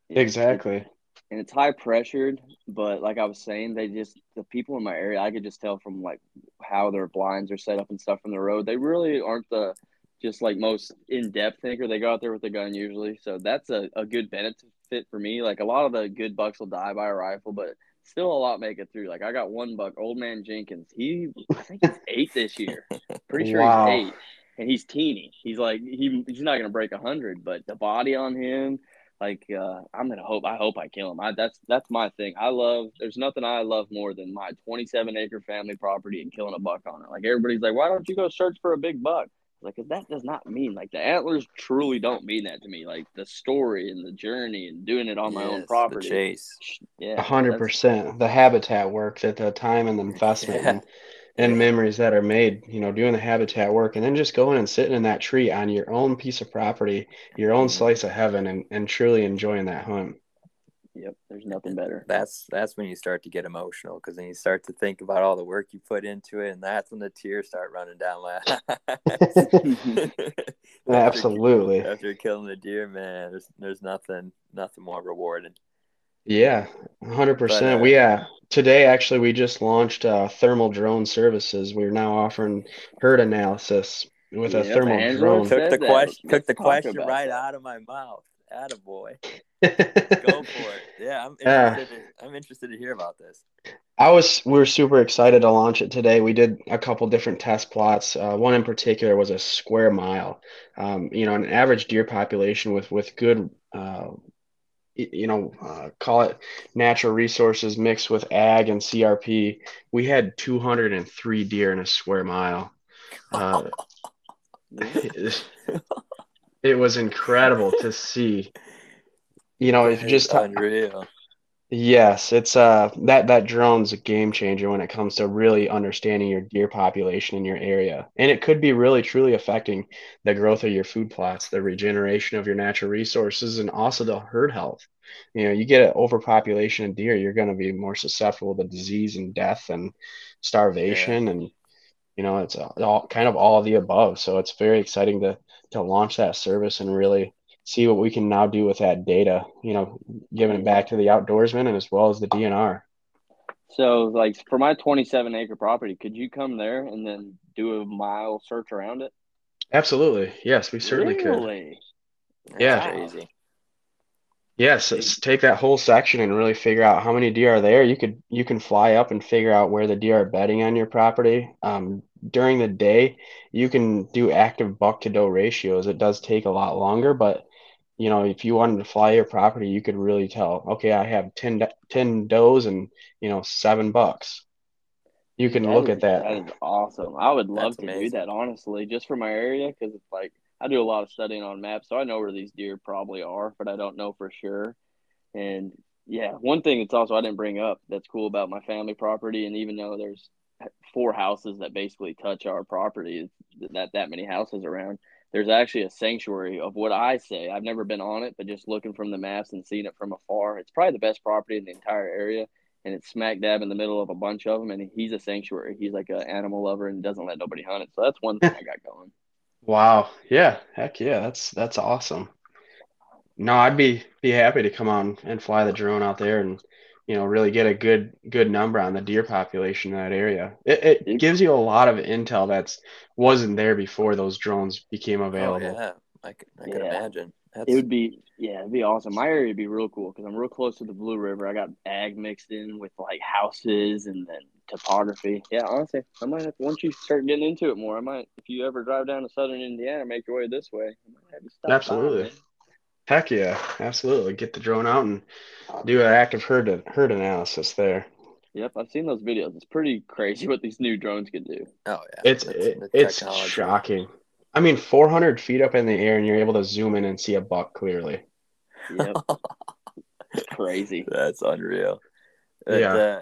Exactly. And it's high pressured, but like I was saying, they just the people in my area, I could just tell from like how their blinds are set up and stuff from the road. They really aren't the just like most in depth thinker. They go out there with a gun usually, so that's a, a good benefit for me. Like a lot of the good bucks will die by a rifle, but still a lot make it through. Like I got one buck, old man Jenkins. He I think he's eight this year. Pretty sure wow. he's eight. And he's teeny. He's like he he's not gonna break a hundred, but the body on him, like uh, I'm gonna hope I hope I kill him. I, that's that's my thing. I love there's nothing I love more than my 27 acre family property and killing a buck on it. Like everybody's like, why don't you go search for a big buck? Like that does not mean like the antlers truly don't mean that to me. Like the story and the journey and doing it on my own property. chase. Yeah. hundred percent. The habitat work that the time and the investment yeah. and, and memories that are made, you know, doing the habitat work and then just going and sitting in that tree on your own piece of property, your own mm-hmm. slice of heaven and, and truly enjoying that hunt. Yep, there's nothing better. That's that's when you start to get emotional because then you start to think about all the work you put into it, and that's when the tears start running down my eyes. Absolutely. After, after killing the deer, man, there's there's nothing nothing more rewarding. Yeah, hundred percent. Uh, we uh today actually we just launched uh, thermal drone services. We're now offering herd analysis with yeah, a thermal drone. Took the question took the question right that. out of my mouth. Attaboy. Go for it. Yeah, I'm interested, uh, I'm interested to hear about this. I was we are super excited to launch it today. We did a couple different test plots. Uh, one in particular was a square mile. Um, you know, an average deer population with with good, uh, you know, uh, call it natural resources mixed with ag and CRP. We had 203 deer in a square mile. Uh, it was incredible to see you know, if just unreal. Yes, it's uh that that drone's a game changer when it comes to really understanding your deer population in your area. And it could be really truly affecting the growth of your food plots, the regeneration of your natural resources, and also the herd health. You know, you get an overpopulation of deer, you're going to be more susceptible to disease and death and starvation yeah. and you know, it's all kind of all of the above. So it's very exciting to to launch that service and really see what we can now do with that data, you know, giving it back to the outdoorsman and as well as the DNR. So, like for my 27 acre property, could you come there and then do a mile search around it? Absolutely. Yes, we certainly really? could. yeah. Crazy. Yes, take that whole section and really figure out how many deer are there. You could you can fly up and figure out where the deer are bedding on your property. Um, during the day, you can do active buck to doe ratios. It does take a lot longer, but you know, if you wanted to fly your property, you could really tell, okay, I have 10, 10 does and, you know, seven bucks. You can that look is, at that. That is awesome. I would love That's to amazing. do that, honestly, just for my area, because it's like I do a lot of studying on maps, so I know where these deer probably are, but I don't know for sure. And yeah, one thing that's also I didn't bring up that's cool about my family property, and even though there's four houses that basically touch our property, that that many houses around there's actually a sanctuary of what I say. I've never been on it, but just looking from the maps and seeing it from afar, it's probably the best property in the entire area. And it's smack dab in the middle of a bunch of them. And he's a sanctuary. He's like an animal lover and doesn't let nobody hunt it. So that's one thing I got going. Wow. Yeah. Heck yeah. That's that's awesome. No, I'd be be happy to come on and fly the drone out there and you know really get a good good number on the deer population in that area. It, it gives you a lot of intel that's wasn't there before those drones became oh, available. Oh, yeah, I, I can yeah. imagine. That's... It would be yeah, it'd be awesome. My area would be real cool because I'm real close to the Blue River. I got ag mixed in with like houses and then topography. Yeah, honestly, I might have once you start getting into it more. I might if you ever drive down to Southern Indiana, make your way this way. Absolutely. By, Heck yeah, absolutely. Get the drone out and do an active herd herd analysis there. Yep, I've seen those videos. It's pretty crazy what these new drones can do. Oh yeah, it's it, it's shocking. I mean, 400 feet up in the air, and you're able to zoom in and see a buck clearly. Yep, it's crazy. That's unreal. Yeah, uh,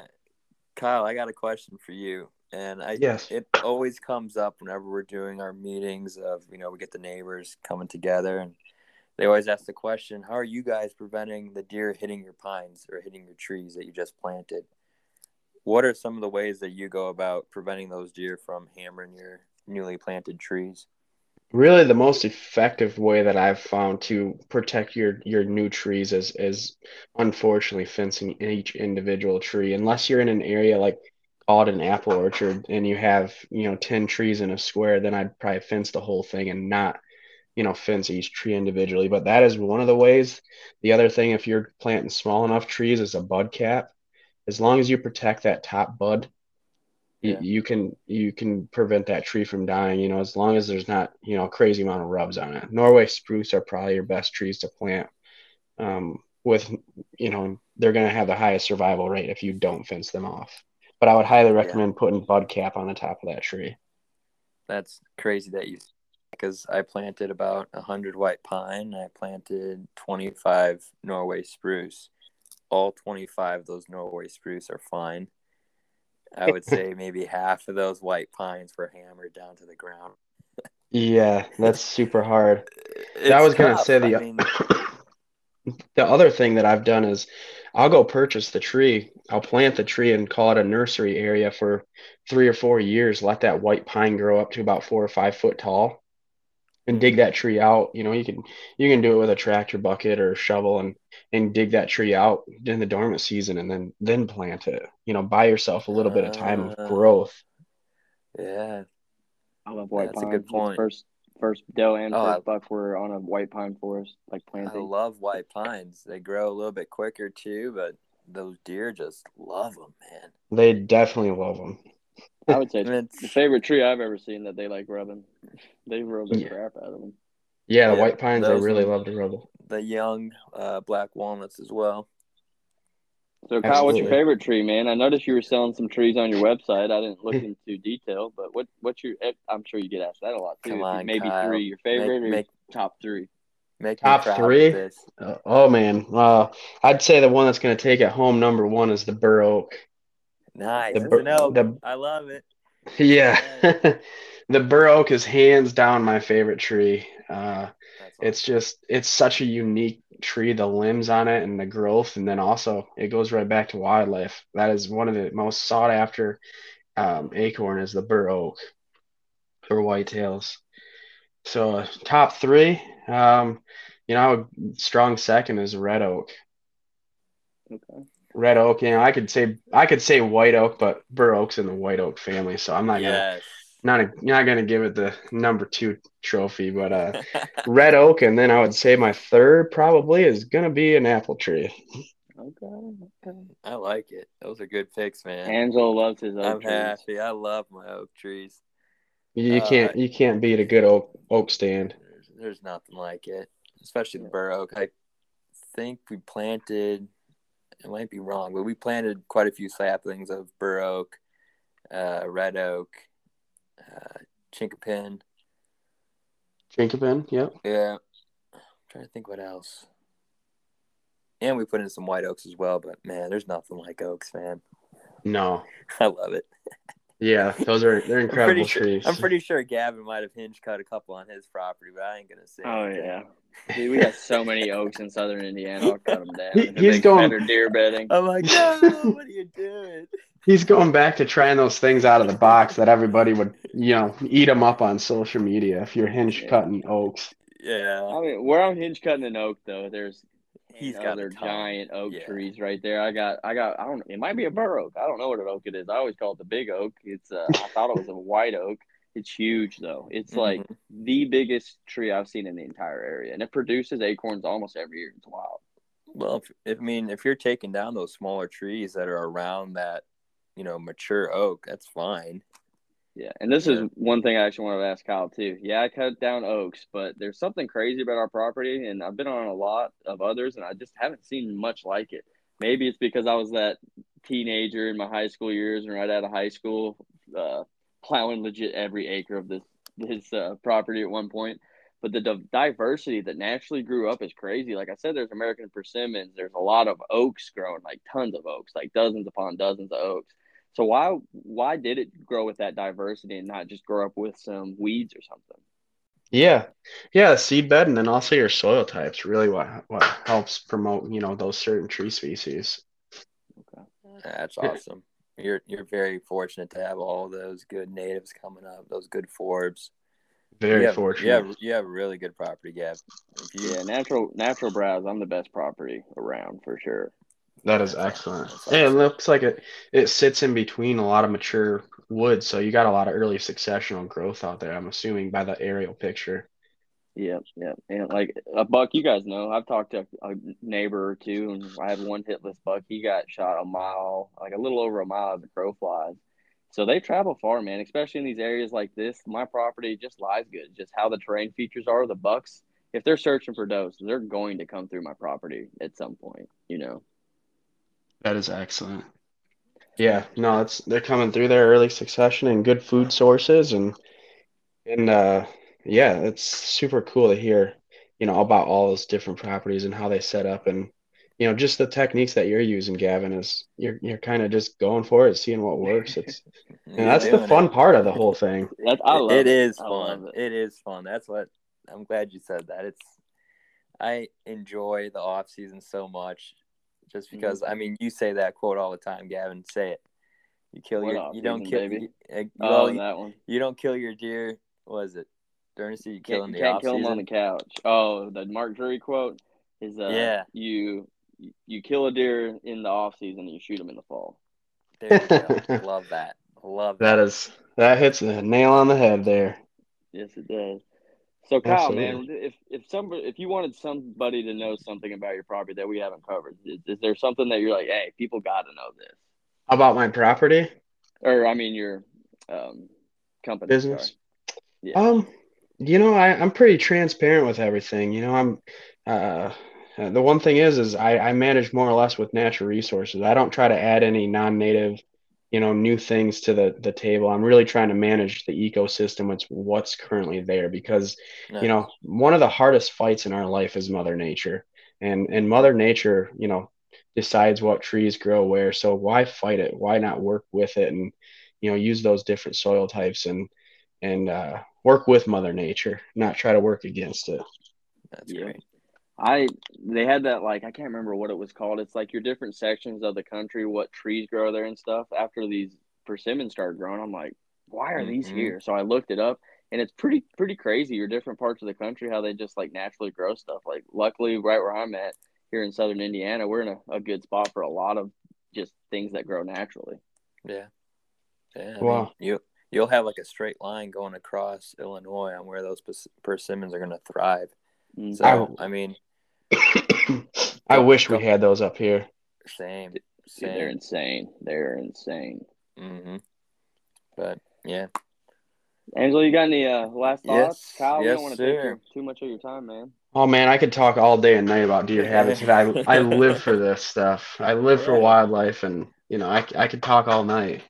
Kyle, I got a question for you, and I yes, it always comes up whenever we're doing our meetings of you know we get the neighbors coming together and they always ask the question, how are you guys preventing the deer hitting your pines or hitting your trees that you just planted? what are some of the ways that you go about preventing those deer from hammering your newly planted trees? Really, the most effective way that I've found to protect your your new trees is is unfortunately fencing each individual tree. Unless you're in an area like called an apple orchard and you have you know 10 trees in a square, then I'd probably fence the whole thing and not you know fence each tree individually. But that is one of the ways. The other thing, if you're planting small enough trees, is a bud cap. As long as you protect that top bud, yeah. you, you can you can prevent that tree from dying. You know, as long as there's not you know a crazy amount of rubs on it. Norway spruce are probably your best trees to plant. Um, with you know they're going to have the highest survival rate if you don't fence them off. But I would highly recommend yeah. putting bud cap on the top of that tree. That's crazy that you because I planted about 100 white pine. I planted 25 Norway spruce. All 25 of those Norway spruce are fine. I would say maybe half of those white pines were hammered down to the ground. yeah, that's super hard. It's I was going to say the I mean, the other thing that I've done is I'll go purchase the tree. I'll plant the tree and call it a nursery area for three or four years. Let that white pine grow up to about four or five foot tall and dig that tree out. You know, you can you can do it with a tractor bucket or a shovel and and dig that tree out in the dormant season and then then plant it. You know, buy yourself a little bit of time of uh, growth. Yeah, I love white That's pine. That's a good point. First first doe and oh, first buck were on a white pine forest, like planting. I love white pines. They grow a little bit quicker too, but those deer just love them, man. They definitely love them. I would say it's the favorite tree I've ever seen that they like rubbing. They rub the yeah. crap out of them. Yeah, the yeah, white pines I really love to rub. The young uh, black walnuts as well. So, Kyle, Absolutely. what's your favorite tree, man? I noticed you were selling some trees on your website. I didn't look into detail, but what what's your? Eh, I'm sure you get asked that a lot too. On, Maybe Kyle. three your favorite make, or make, top three. Make top three. Uh, oh man, uh, I'd say the one that's going to take it home number one is the bur oak. Nice. The, bur- the, I love it. Yeah. the bur oak is hands down my favorite tree. Uh, it's just it's such a unique tree the limbs on it and the growth and then also it goes right back to wildlife that is one of the most sought after um, acorn is the bur oak or whitetails so uh, top three um, you know strong second is red oak okay red oak you know i could say i could say white oak but bur oak's in the white oak family so i'm not yes. gonna not a, not gonna give it the number two trophy, but uh, red oak, and then I would say my third probably is gonna be an apple tree. Okay, okay. I like it. Those are good picks, man. Angelo loves his oak I'm trees. happy. I love my oak trees. You uh, can't you can't beat a good oak oak stand. There's, there's nothing like it, especially the bur oak. I think we planted. It might be wrong, but we planted quite a few saplings of bur oak, uh, red oak, uh, Chinkapin. Chinkapin, yep. Yeah. I'm trying to think what else. And we put in some white oaks as well, but man, there's nothing like oaks, man. No. I love it. Yeah, those are they're incredible I'm trees. Sure, I'm pretty sure Gavin might have hinge cut a couple on his property, but I ain't gonna say. Oh anything. yeah, Dude, we got so many oaks in southern Indiana. I'll cut them down. He, he's going deer bedding. I'm like, no, what are you doing? He's going back to trying those things out of the box that everybody would, you know, eat them up on social media. If you're hinge yeah. cutting oaks. Yeah. I mean, where I'm hinge cutting an oak though, there's he's got their giant oak yeah. trees right there. I got, I got, I don't. It might be a bur oak. I don't know what an oak it is. I always call it the big oak. It's, uh, I thought it was a white oak. It's huge though. It's mm-hmm. like the biggest tree I've seen in the entire area, and it produces acorns almost every year. It's wild. Well, if, if I mean, if you're taking down those smaller trees that are around that, you know, mature oak, that's fine. Yeah, and this yeah. is one thing I actually want to ask Kyle too. Yeah, I cut down oaks, but there's something crazy about our property, and I've been on a lot of others, and I just haven't seen much like it. Maybe it's because I was that teenager in my high school years and right out of high school, uh, plowing legit every acre of this this uh, property at one point. But the di- diversity that naturally grew up is crazy. Like I said, there's American persimmons. There's a lot of oaks growing, like tons of oaks, like dozens upon dozens of oaks. So why why did it grow with that diversity and not just grow up with some weeds or something? Yeah, yeah, seed bed and then also your soil types really what what helps promote you know those certain tree species. Okay, that's awesome. You're you're very fortunate to have all those good natives coming up, those good forbs. Very you have, fortunate. You have, you have really good property, Gav. You, yeah, natural natural browse. I'm the best property around for sure. That is excellent. Awesome. And it looks like it it sits in between a lot of mature wood, so you got a lot of early successional growth out there. I'm assuming by the aerial picture. Yep, yep. And like a buck, you guys know, I've talked to a neighbor or two, and I had one hitless buck. He got shot a mile, like a little over a mile of the crow flies. So they travel far, man, especially in these areas like this. My property just lies good. Just how the terrain features are, the bucks, if they're searching for does, they're going to come through my property at some point, you know. That is excellent. Yeah, no, it's they're coming through their early succession and good food sources and and uh yeah, it's super cool to hear, you know, about all those different properties and how they set up and you know, just the techniques that you're using, Gavin, is you're you're kind of just going for it, seeing what works. It's and that's the fun it. part of the whole thing. That's, I love it, it is fun. It. it is fun. That's what I'm glad you said that. It's I enjoy the off season so much, just because mm-hmm. I mean you say that quote all the time, Gavin. Say it. You kill what your. You don't kill. You, you, oh, you, that one. You don't kill your deer. Was it? Dynasty, you kill him. You can't kill him on the couch. Oh, the Mark Drury quote is uh, yeah. You you kill a deer in the off season, you shoot him in the fall. There you go. Love that. Love that. That is that hits the nail on the head there. Yes, it does. So Kyle, Absolutely. man, if if somebody if you wanted somebody to know something about your property that we haven't covered, is, is there something that you're like, hey, people got to know this about my property, or I mean your um, company business? Yeah. Um, you know, I I'm pretty transparent with everything. You know, I'm uh uh, the one thing is, is I, I manage more or less with natural resources. I don't try to add any non-native, you know, new things to the the table. I'm really trying to manage the ecosystem with what's currently there because, nice. you know, one of the hardest fights in our life is Mother Nature, and and Mother Nature, you know, decides what trees grow where. So why fight it? Why not work with it and, you know, use those different soil types and and uh, work with Mother Nature, not try to work against it. That's yeah. great. I they had that like I can't remember what it was called. It's like your different sections of the country, what trees grow there and stuff. After these persimmons started growing, I'm like, why are mm-hmm. these here? So I looked it up, and it's pretty pretty crazy. Your different parts of the country, how they just like naturally grow stuff. Like luckily, right where I'm at here in southern Indiana, we're in a, a good spot for a lot of just things that grow naturally. Yeah, yeah. I wow. Mean, you you'll have like a straight line going across Illinois on where those persimmons are going to thrive. Mm-hmm. So I, I mean, I wish we had those up here. Same. Same. Dude, they're insane. They're insane. Mm-hmm. But yeah. Angelo, you got any uh, last thoughts? Yes, Kyle, yes, we don't want to take your, too much of your time, man. Oh man, I could talk all day and night about deer habits. I I live for this stuff. I live for wildlife, and you know, I I could talk all night.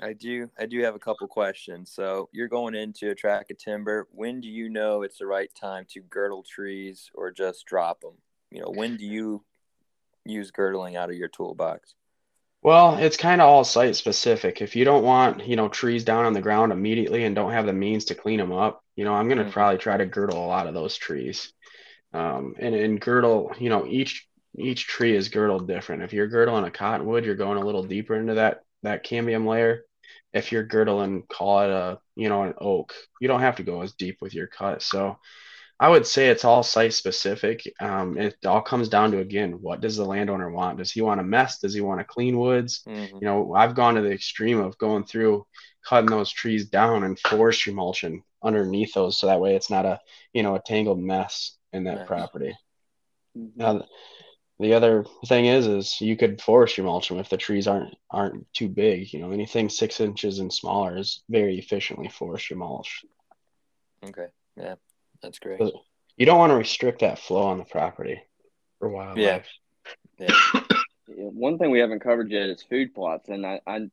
I do. I do have a couple questions. So you're going into a track of timber. When do you know it's the right time to girdle trees or just drop them? You know, when do you use girdling out of your toolbox? Well, it's kind of all site specific. If you don't want, you know, trees down on the ground immediately and don't have the means to clean them up, you know, I'm going to mm-hmm. probably try to girdle a lot of those trees. Um, and in girdle, you know, each each tree is girdled different. If you're girdling a cottonwood, you're going a little deeper into that that cambium layer if you're girdling, call it a, you know, an oak, you don't have to go as deep with your cut. So I would say it's all site specific. Um, it all comes down to, again, what does the landowner want? Does he want a mess? Does he want a clean woods? Mm-hmm. You know, I've gone to the extreme of going through, cutting those trees down and forestry mulching underneath those. So that way it's not a, you know, a tangled mess in that nice. property. Mm-hmm. Now, the other thing is is you could forestry mulch them if the trees aren't aren't too big you know anything six inches and smaller is very efficiently forestry mulch okay yeah that's great but you don't want to restrict that flow on the property for wildlife yeah. yeah. one thing we haven't covered yet is food plots and I, I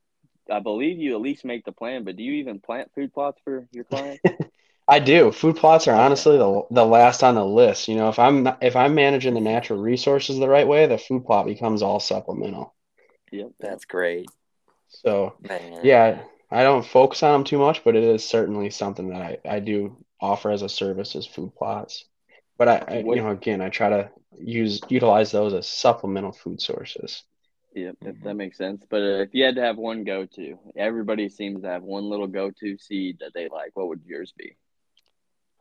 i believe you at least make the plan but do you even plant food plots for your clients I do. Food plots are honestly the the last on the list. You know, if I'm if I'm managing the natural resources the right way, the food plot becomes all supplemental. Yep, that's great. So, Man. yeah, I don't focus on them too much, but it is certainly something that I, I do offer as a service as food plots. But I, I you know, again, I try to use utilize those as supplemental food sources. Yeah, if that makes sense. But uh, if you had to have one go to, everybody seems to have one little go to seed that they like. What would yours be?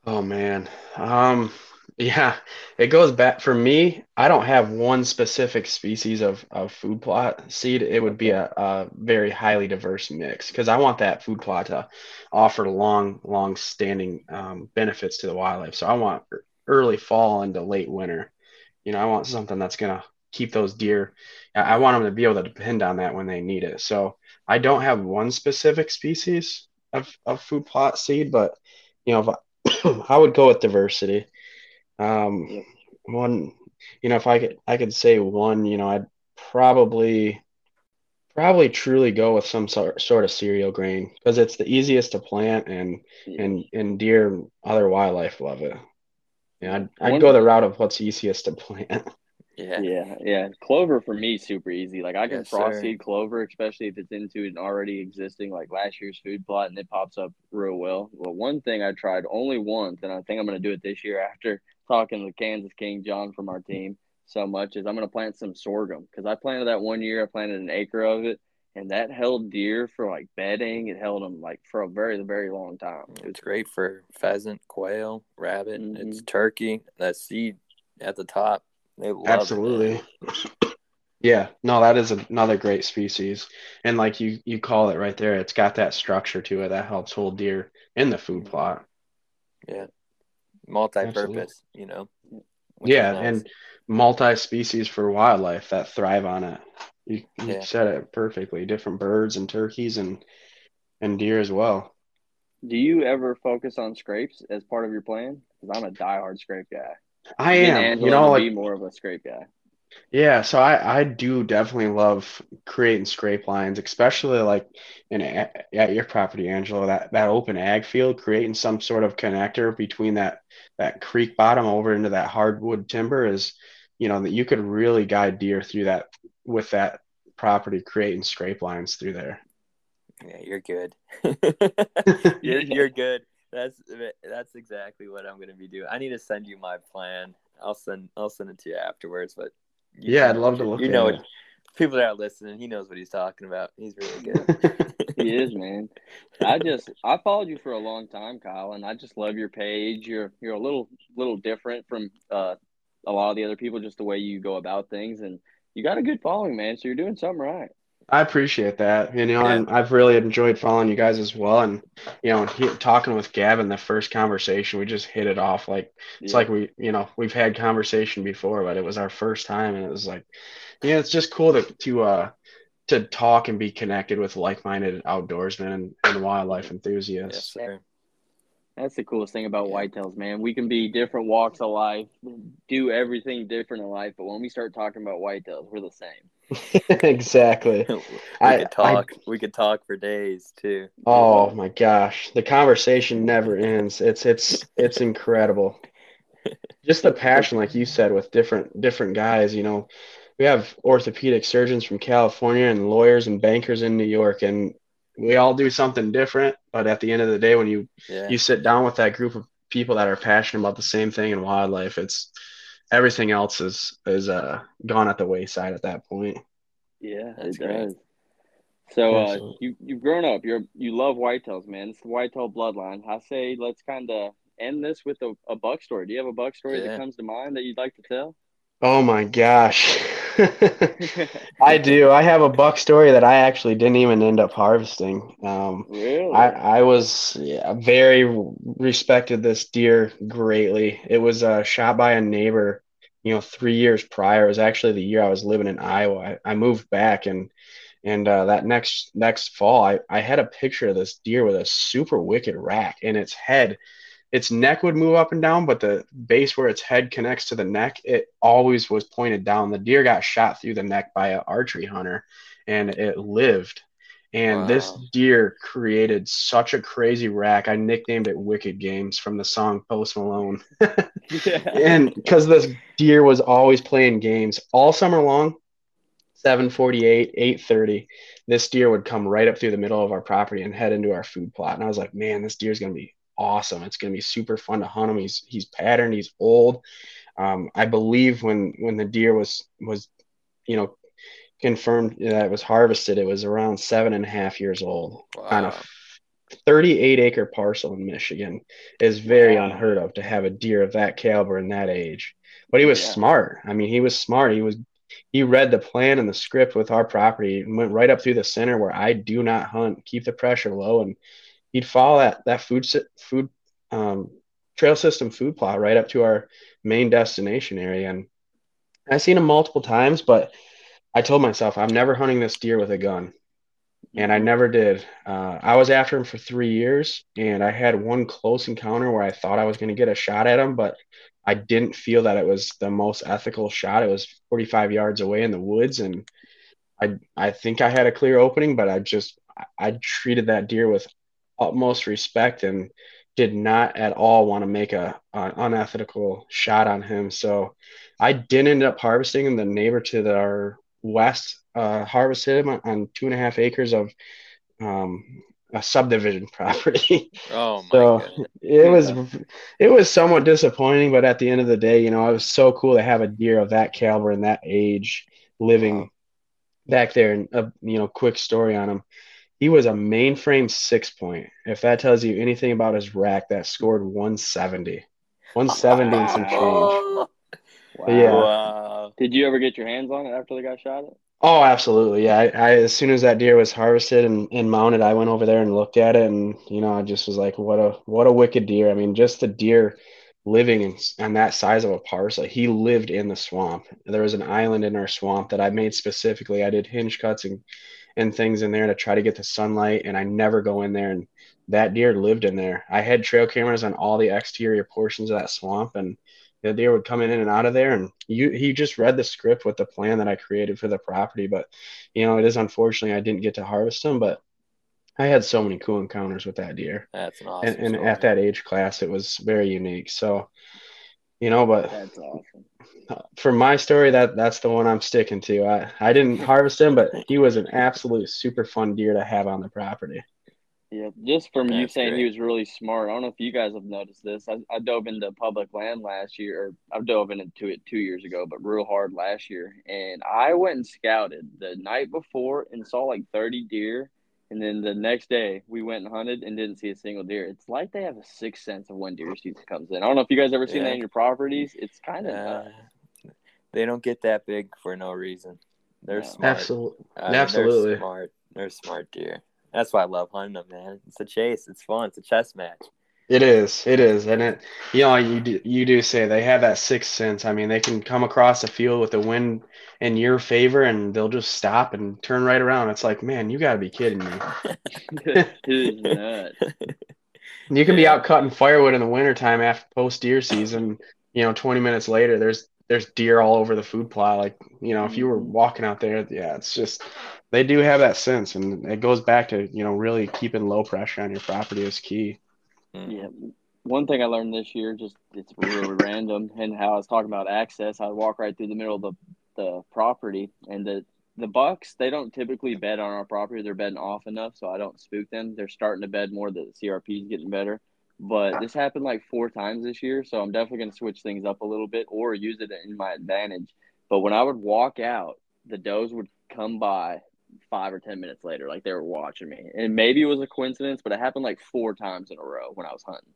Oh man. Um yeah, it goes back for me. I don't have one specific species of, of food plot seed. It would be a, a very highly diverse mix because I want that food plot to offer long, long standing um, benefits to the wildlife. So I want early fall into late winter. You know, I want something that's going to keep those deer. I want them to be able to depend on that when they need it. So I don't have one specific species of, of food plot seed, but you know, I, would go with diversity. Um, one, you know, if I could, I could say one, you know, I'd probably, probably truly go with some sort sort of cereal grain because it's the easiest to plant and yeah. and and deer and other wildlife love it. Yeah, I'd, I'd go the route of what's easiest to plant. Yeah. Yeah. Yeah. Clover for me super easy. Like I can yes, frost seed clover, especially if it's into an already existing like last year's food plot and it pops up real well. Well, one thing I tried only once, and I think I'm gonna do it this year after talking to Kansas King John from our team so much is I'm gonna plant some sorghum because I planted that one year. I planted an acre of it, and that held deer for like bedding. It held them like for a very very long time. It's great for pheasant, quail, rabbit. Mm-hmm. It's turkey. That seed at the top they love Absolutely. yeah, no, that is another great species, and like you you call it right there, it's got that structure to it that helps hold deer in the food mm-hmm. plot. Yeah, multi-purpose, Absolutely. you know. Yeah, nice. and multi-species for wildlife that thrive on it. You, you yeah. said it perfectly. Different birds and turkeys and and deer as well. Do you ever focus on scrapes as part of your plan? Because I'm a diehard scrape guy. I am. You know, like be more of a scrape guy. Yeah, so I I do definitely love creating scrape lines, especially like in at your property, Angelo. That that open ag field, creating some sort of connector between that that creek bottom over into that hardwood timber is, you know, that you could really guide deer through that with that property, creating scrape lines through there. Yeah, you're good. you're you're good that's that's exactly what I'm gonna be doing. I need to send you my plan. I'll send I'll send it to you afterwards. But you yeah, I'd love to look. You know, it. people that are listening, he knows what he's talking about. He's really good. he is, man. I just I followed you for a long time, Kyle, and I just love your page. You're you're a little little different from uh, a lot of the other people, just the way you go about things, and you got a good following, man. So you're doing something right. I appreciate that. You know, yeah. and I've really enjoyed following you guys as well. And you know, he, talking with Gavin, the first conversation, we just hit it off. Like it's yeah. like we, you know, we've had conversation before, but it was our first time, and it was like, yeah, it's just cool to to uh to talk and be connected with like-minded outdoorsmen and, and wildlife enthusiasts. Yes, That's the coolest thing about whitetails, man. We can be different walks of life, do everything different in life, but when we start talking about whitetails, we're the same. exactly. we I, could talk. I, we could talk for days too. Oh my gosh, the conversation never ends. It's it's it's incredible. Just the passion, like you said, with different different guys. You know, we have orthopedic surgeons from California and lawyers and bankers in New York, and we all do something different. But at the end of the day, when you yeah. you sit down with that group of people that are passionate about the same thing in wildlife, it's everything else is is uh gone at the wayside at that point. Yeah, That's it great. does. So uh, you you've grown up. You're you love whitetails, man. It's the whitetail bloodline. I say let's kind of end this with a, a buck story. Do you have a buck story yeah. that comes to mind that you'd like to tell? Oh my gosh. I do. I have a buck story that I actually didn't even end up harvesting. Um, really? I, I was yeah, very respected this deer greatly. It was uh, shot by a neighbor you know, three years prior. It was actually the year I was living in Iowa. I, I moved back and and uh, that next next fall, I, I had a picture of this deer with a super wicked rack in its head. Its neck would move up and down, but the base where its head connects to the neck, it always was pointed down. The deer got shot through the neck by an archery hunter, and it lived. And wow. this deer created such a crazy rack. I nicknamed it Wicked Games from the song Post Malone. yeah. And because this deer was always playing games all summer long, 748, 830, this deer would come right up through the middle of our property and head into our food plot. And I was like, man, this deer is going to be awesome. It's going to be super fun to hunt him. He's, he's patterned, he's old. Um, I believe when, when the deer was, was, you know, confirmed that it was harvested, it was around seven and a half years old Wow. on a 38 acre parcel in Michigan. Is very Wow. unheard of to have a deer of that caliber in that age. But he was Yeah. smart. I mean, he was smart. He was he read the plan and the script with our property and went right up through the center where I do not hunt, keep the pressure low, and he'd follow that that food food um, trail system food plot right up to our main destination area. And I've seen him multiple times, but I told myself I'm never hunting this deer with a gun, and I never did. Uh, I was after him for three years, and I had one close encounter where I thought I was going to get a shot at him, but I didn't feel that it was the most ethical shot. It was 45 yards away in the woods, and I I think I had a clear opening, but I just I, I treated that deer with utmost respect and did not at all want to make a, a unethical shot on him. So I didn't end up harvesting him. The neighbor to the, our west uh, harvested him on, on two and a half acres of um, a subdivision property. Oh my So goodness. it was it was somewhat disappointing, but at the end of the day, you know, it was so cool to have a deer of that caliber and that age living Wow. back there. And a you know, quick story on him. He was a mainframe six point. If that tells you anything about his rack, that scored 170. 170 and some change. Wow. Yeah. Wow. Did you ever get your hands on it after the guy shot it? Oh, absolutely. Yeah. I, I as soon as that deer was harvested and, and mounted, I went over there and looked at it and you know, I just was like, what a what a wicked deer. I mean, just the deer living in, on that size of a parcel. He lived in the swamp. There was an island in our swamp that I made specifically. I did hinge cuts and and things in there to try to get the sunlight and I never go in there and that deer lived in there. I had trail cameras on all the exterior portions of that swamp and the deer would come in and out of there and you he just read the script with the plan that I created for the property but you know it is unfortunately I didn't get to harvest them but I had so many cool encounters with that deer. That's an awesome and, and at that age class it was very unique. So you know but That's awesome. for my story that that's the one I'm sticking to I I didn't harvest him but he was an absolute super fun deer to have on the property Yeah, just from you That's saying he was really smart. I don't know if you guys have noticed this. I, I dove into public land last year, or I dove into it two years ago, but real hard last year. And I went and scouted the night before and saw like 30 deer. And then the next day we went and hunted and didn't see a single deer. It's like they have a sixth sense of when deer season comes in. I don't know if you guys ever seen Yeah. that in your properties. It's kind of Uh, they don't get that big for no reason. They're No. smart. absolutely I mean, Absolutely. They're smart. They're smart deer. That's why I love hunting them, man. It's a chase. It's fun. It's a chess match. It is. It is. And it, you know, you do, you do say they have that sixth sense. I mean, they can come across the field with the wind in your favor and they'll just stop and turn right around. It's like, man, you got to be kidding me. it is nuts. You can be out cutting firewood in the wintertime after post deer season, you know, 20 minutes later, there's there's deer all over the food plot. Like, you know, if you were Mhm. walking out there, yeah, it's just they do have that sense and it goes back to, you know, really keeping low pressure on your property is key. Mm. Yeah. One thing I learned this year, just it's really random, and how I was talking about access. I walk right through the middle of the, the property, and the the bucks they don't typically bed on our property. They're bedding off enough, so I don't spook them. They're starting to bed more. The CRP is getting better, but this happened like four times this year, so I'm definitely going to switch things up a little bit or use it in my advantage. But when I would walk out, the does would come by five or ten minutes later, like they were watching me. And maybe it was a coincidence, but it happened like four times in a row when I was hunting.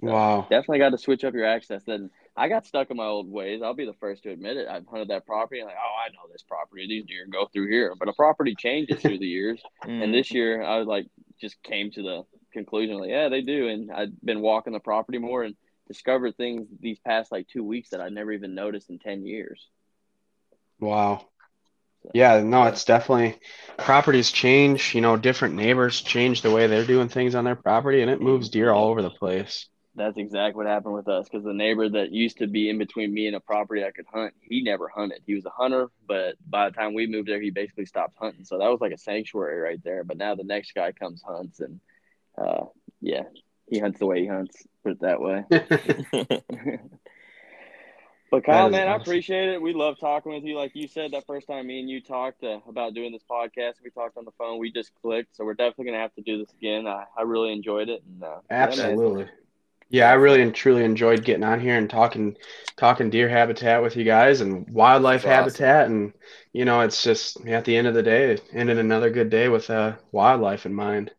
So, Wow. Definitely got to switch up your access. Then I got stuck in my old ways. I'll be the first to admit it. I've hunted that property and like, oh, I know this property. These deer go through here. But a property changes through the years. Mm. And this year, I was like, just came to the conclusion, like, yeah, they do. And I've been walking the property more and discovered things these past like two weeks that I never even noticed in ten years. Wow. So, Yeah, no, it's definitely properties change, you know, different neighbors change the way they're doing things on their property and it moves deer all over the place. That's exactly what happened with us because the neighbor that used to be in between me and a property I could hunt, he never hunted. He was a hunter, but by the time we moved there, he basically stopped hunting. So that was like a sanctuary right there. But now the next guy comes hunts, and uh, yeah, he hunts the way he hunts. Put it that way. But Kyle, man, I appreciate it. We love talking with you. Like you said, that first time me and you talked uh, about doing this podcast, we talked on the phone. We just clicked, so we're definitely gonna have to do this again. I, I really enjoyed it. And, uh, Absolutely. Yeah, I really and truly enjoyed getting on here and talking talking deer habitat with you guys and wildlife That's awesome. habitat and you know it's just at the end of the day ended another good day with uh, wildlife in mind.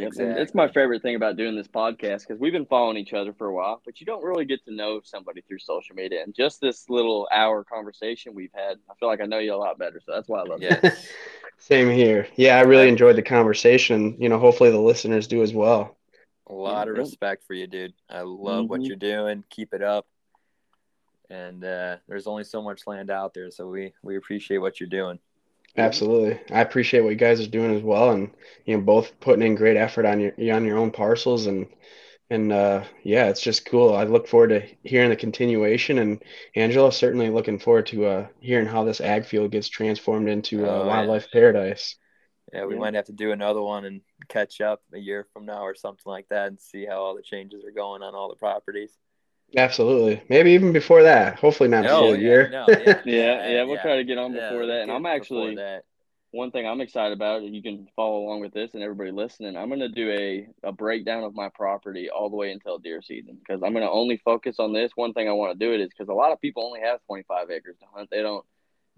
Yep. Exactly. it's my favorite thing about doing this podcast because we've been following each other for a while, but you don't really get to know somebody through social media. And just this little hour conversation we've had, I feel like I know you a lot better. So that's why I love it. Yes. Same here. Yeah, I really enjoyed the conversation. You know, hopefully the listeners do as well. A lot of respect for you, dude. I love what Mhm. you're doing. Keep it up. And uh, there's only so much land out there, so we we appreciate what you're doing. Absolutely. I appreciate what you guys are doing as well and you know both putting in great effort on your on your own parcels and and uh yeah, it's just cool. I look forward to hearing the continuation and Angelo certainly looking forward to uh hearing how this ag field gets transformed into Oh, uh, yeah. wildlife paradise. Yeah, we Yeah. might have to do another one and catch up a year from now or something like that and see how all the changes are going on all the properties. Absolutely. Maybe even before that. Hopefully not Oh, before a yeah, year. no, yeah, Yeah, yeah, we'll try to get on Yeah, before that. And I'm actually that. one thing I'm excited about, and you can follow along with this and everybody listening. I'm going to do a, a breakdown of my property all the way until deer season because I'm going to only focus on this. One thing I want to do it is because a lot of people only have 25 acres to hunt. They don't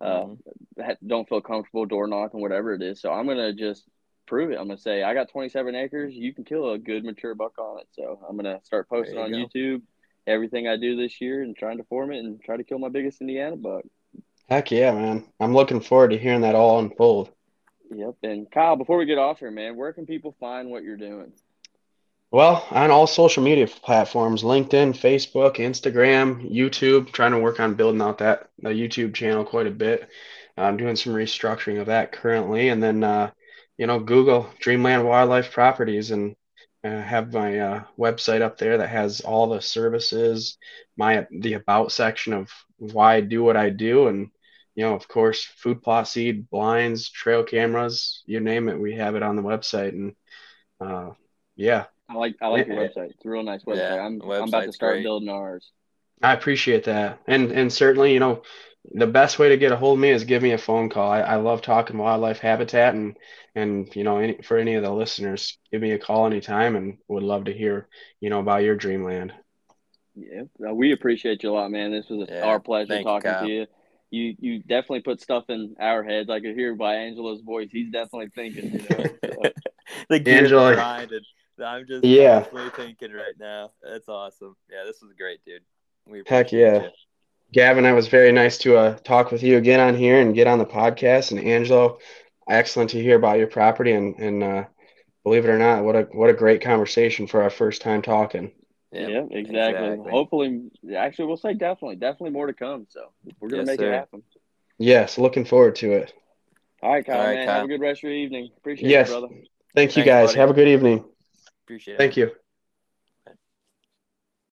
uh, Mhm. ha- don't feel comfortable door knocking, whatever it is. So I'm going to just prove it. I'm going to say I got 27 acres. You can kill a good mature buck on it. So I'm going to start posting on you YouTube everything I do this year and trying to form it and try to kill my biggest Indiana buck. Heck yeah, man. I'm looking forward to hearing that all unfold. Yep. And Kyle, before we get off here, man, where can people find what you're doing? Well, on all social media platforms, LinkedIn, Facebook, Instagram, YouTube, trying to work on building out that the YouTube channel quite a bit. I'm doing some restructuring of that currently, and then uh, you know, Google Dreamland Wildlife Properties and uh, have my uh, website up there that has all the services, my the about section of why I do what I do, and you know, of course, food plot seed, blinds, trail cameras, you name it, we have it on the website, and uh, yeah. I like I like your website. It's a real nice website. Yeah, I'm I'm about to start great. building ours. I appreciate that. And and certainly, you know, the best way to get a hold of me is give me a phone call. I, I love talking wildlife habitat and and you know, any for any of the listeners, give me a call anytime and would love to hear, you know, about your dreamland. Yeah, we appreciate you a lot, man. This was Yeah, our pleasure thank you, talking Kyle. to you. You you definitely put stuff in our heads. I could hear by Angelo's voice. He's definitely thinking. You know, so, the gears Angelo- are. I'm just Yeah. honestly thinking right now. That's awesome. Yeah, this was great, dude. We Heck yeah. you. Gavin, I was very nice to uh, talk with you again on here and get on the podcast. And Angelo, excellent to hear about your property and and uh, believe it or not, what a what a great conversation for our first time talking. Yep, yeah, exactly. Hopefully, actually, we'll say definitely, definitely more to come. So we're gonna Yes, make sir. it happen. Yes, looking forward to it. All right, Kyle, All right, man. Kyle. Have a good rest of your evening. Appreciate Yes. it, brother. Thank you Thanks, guys. buddy. Have a good evening. Appreciate it. Thank you.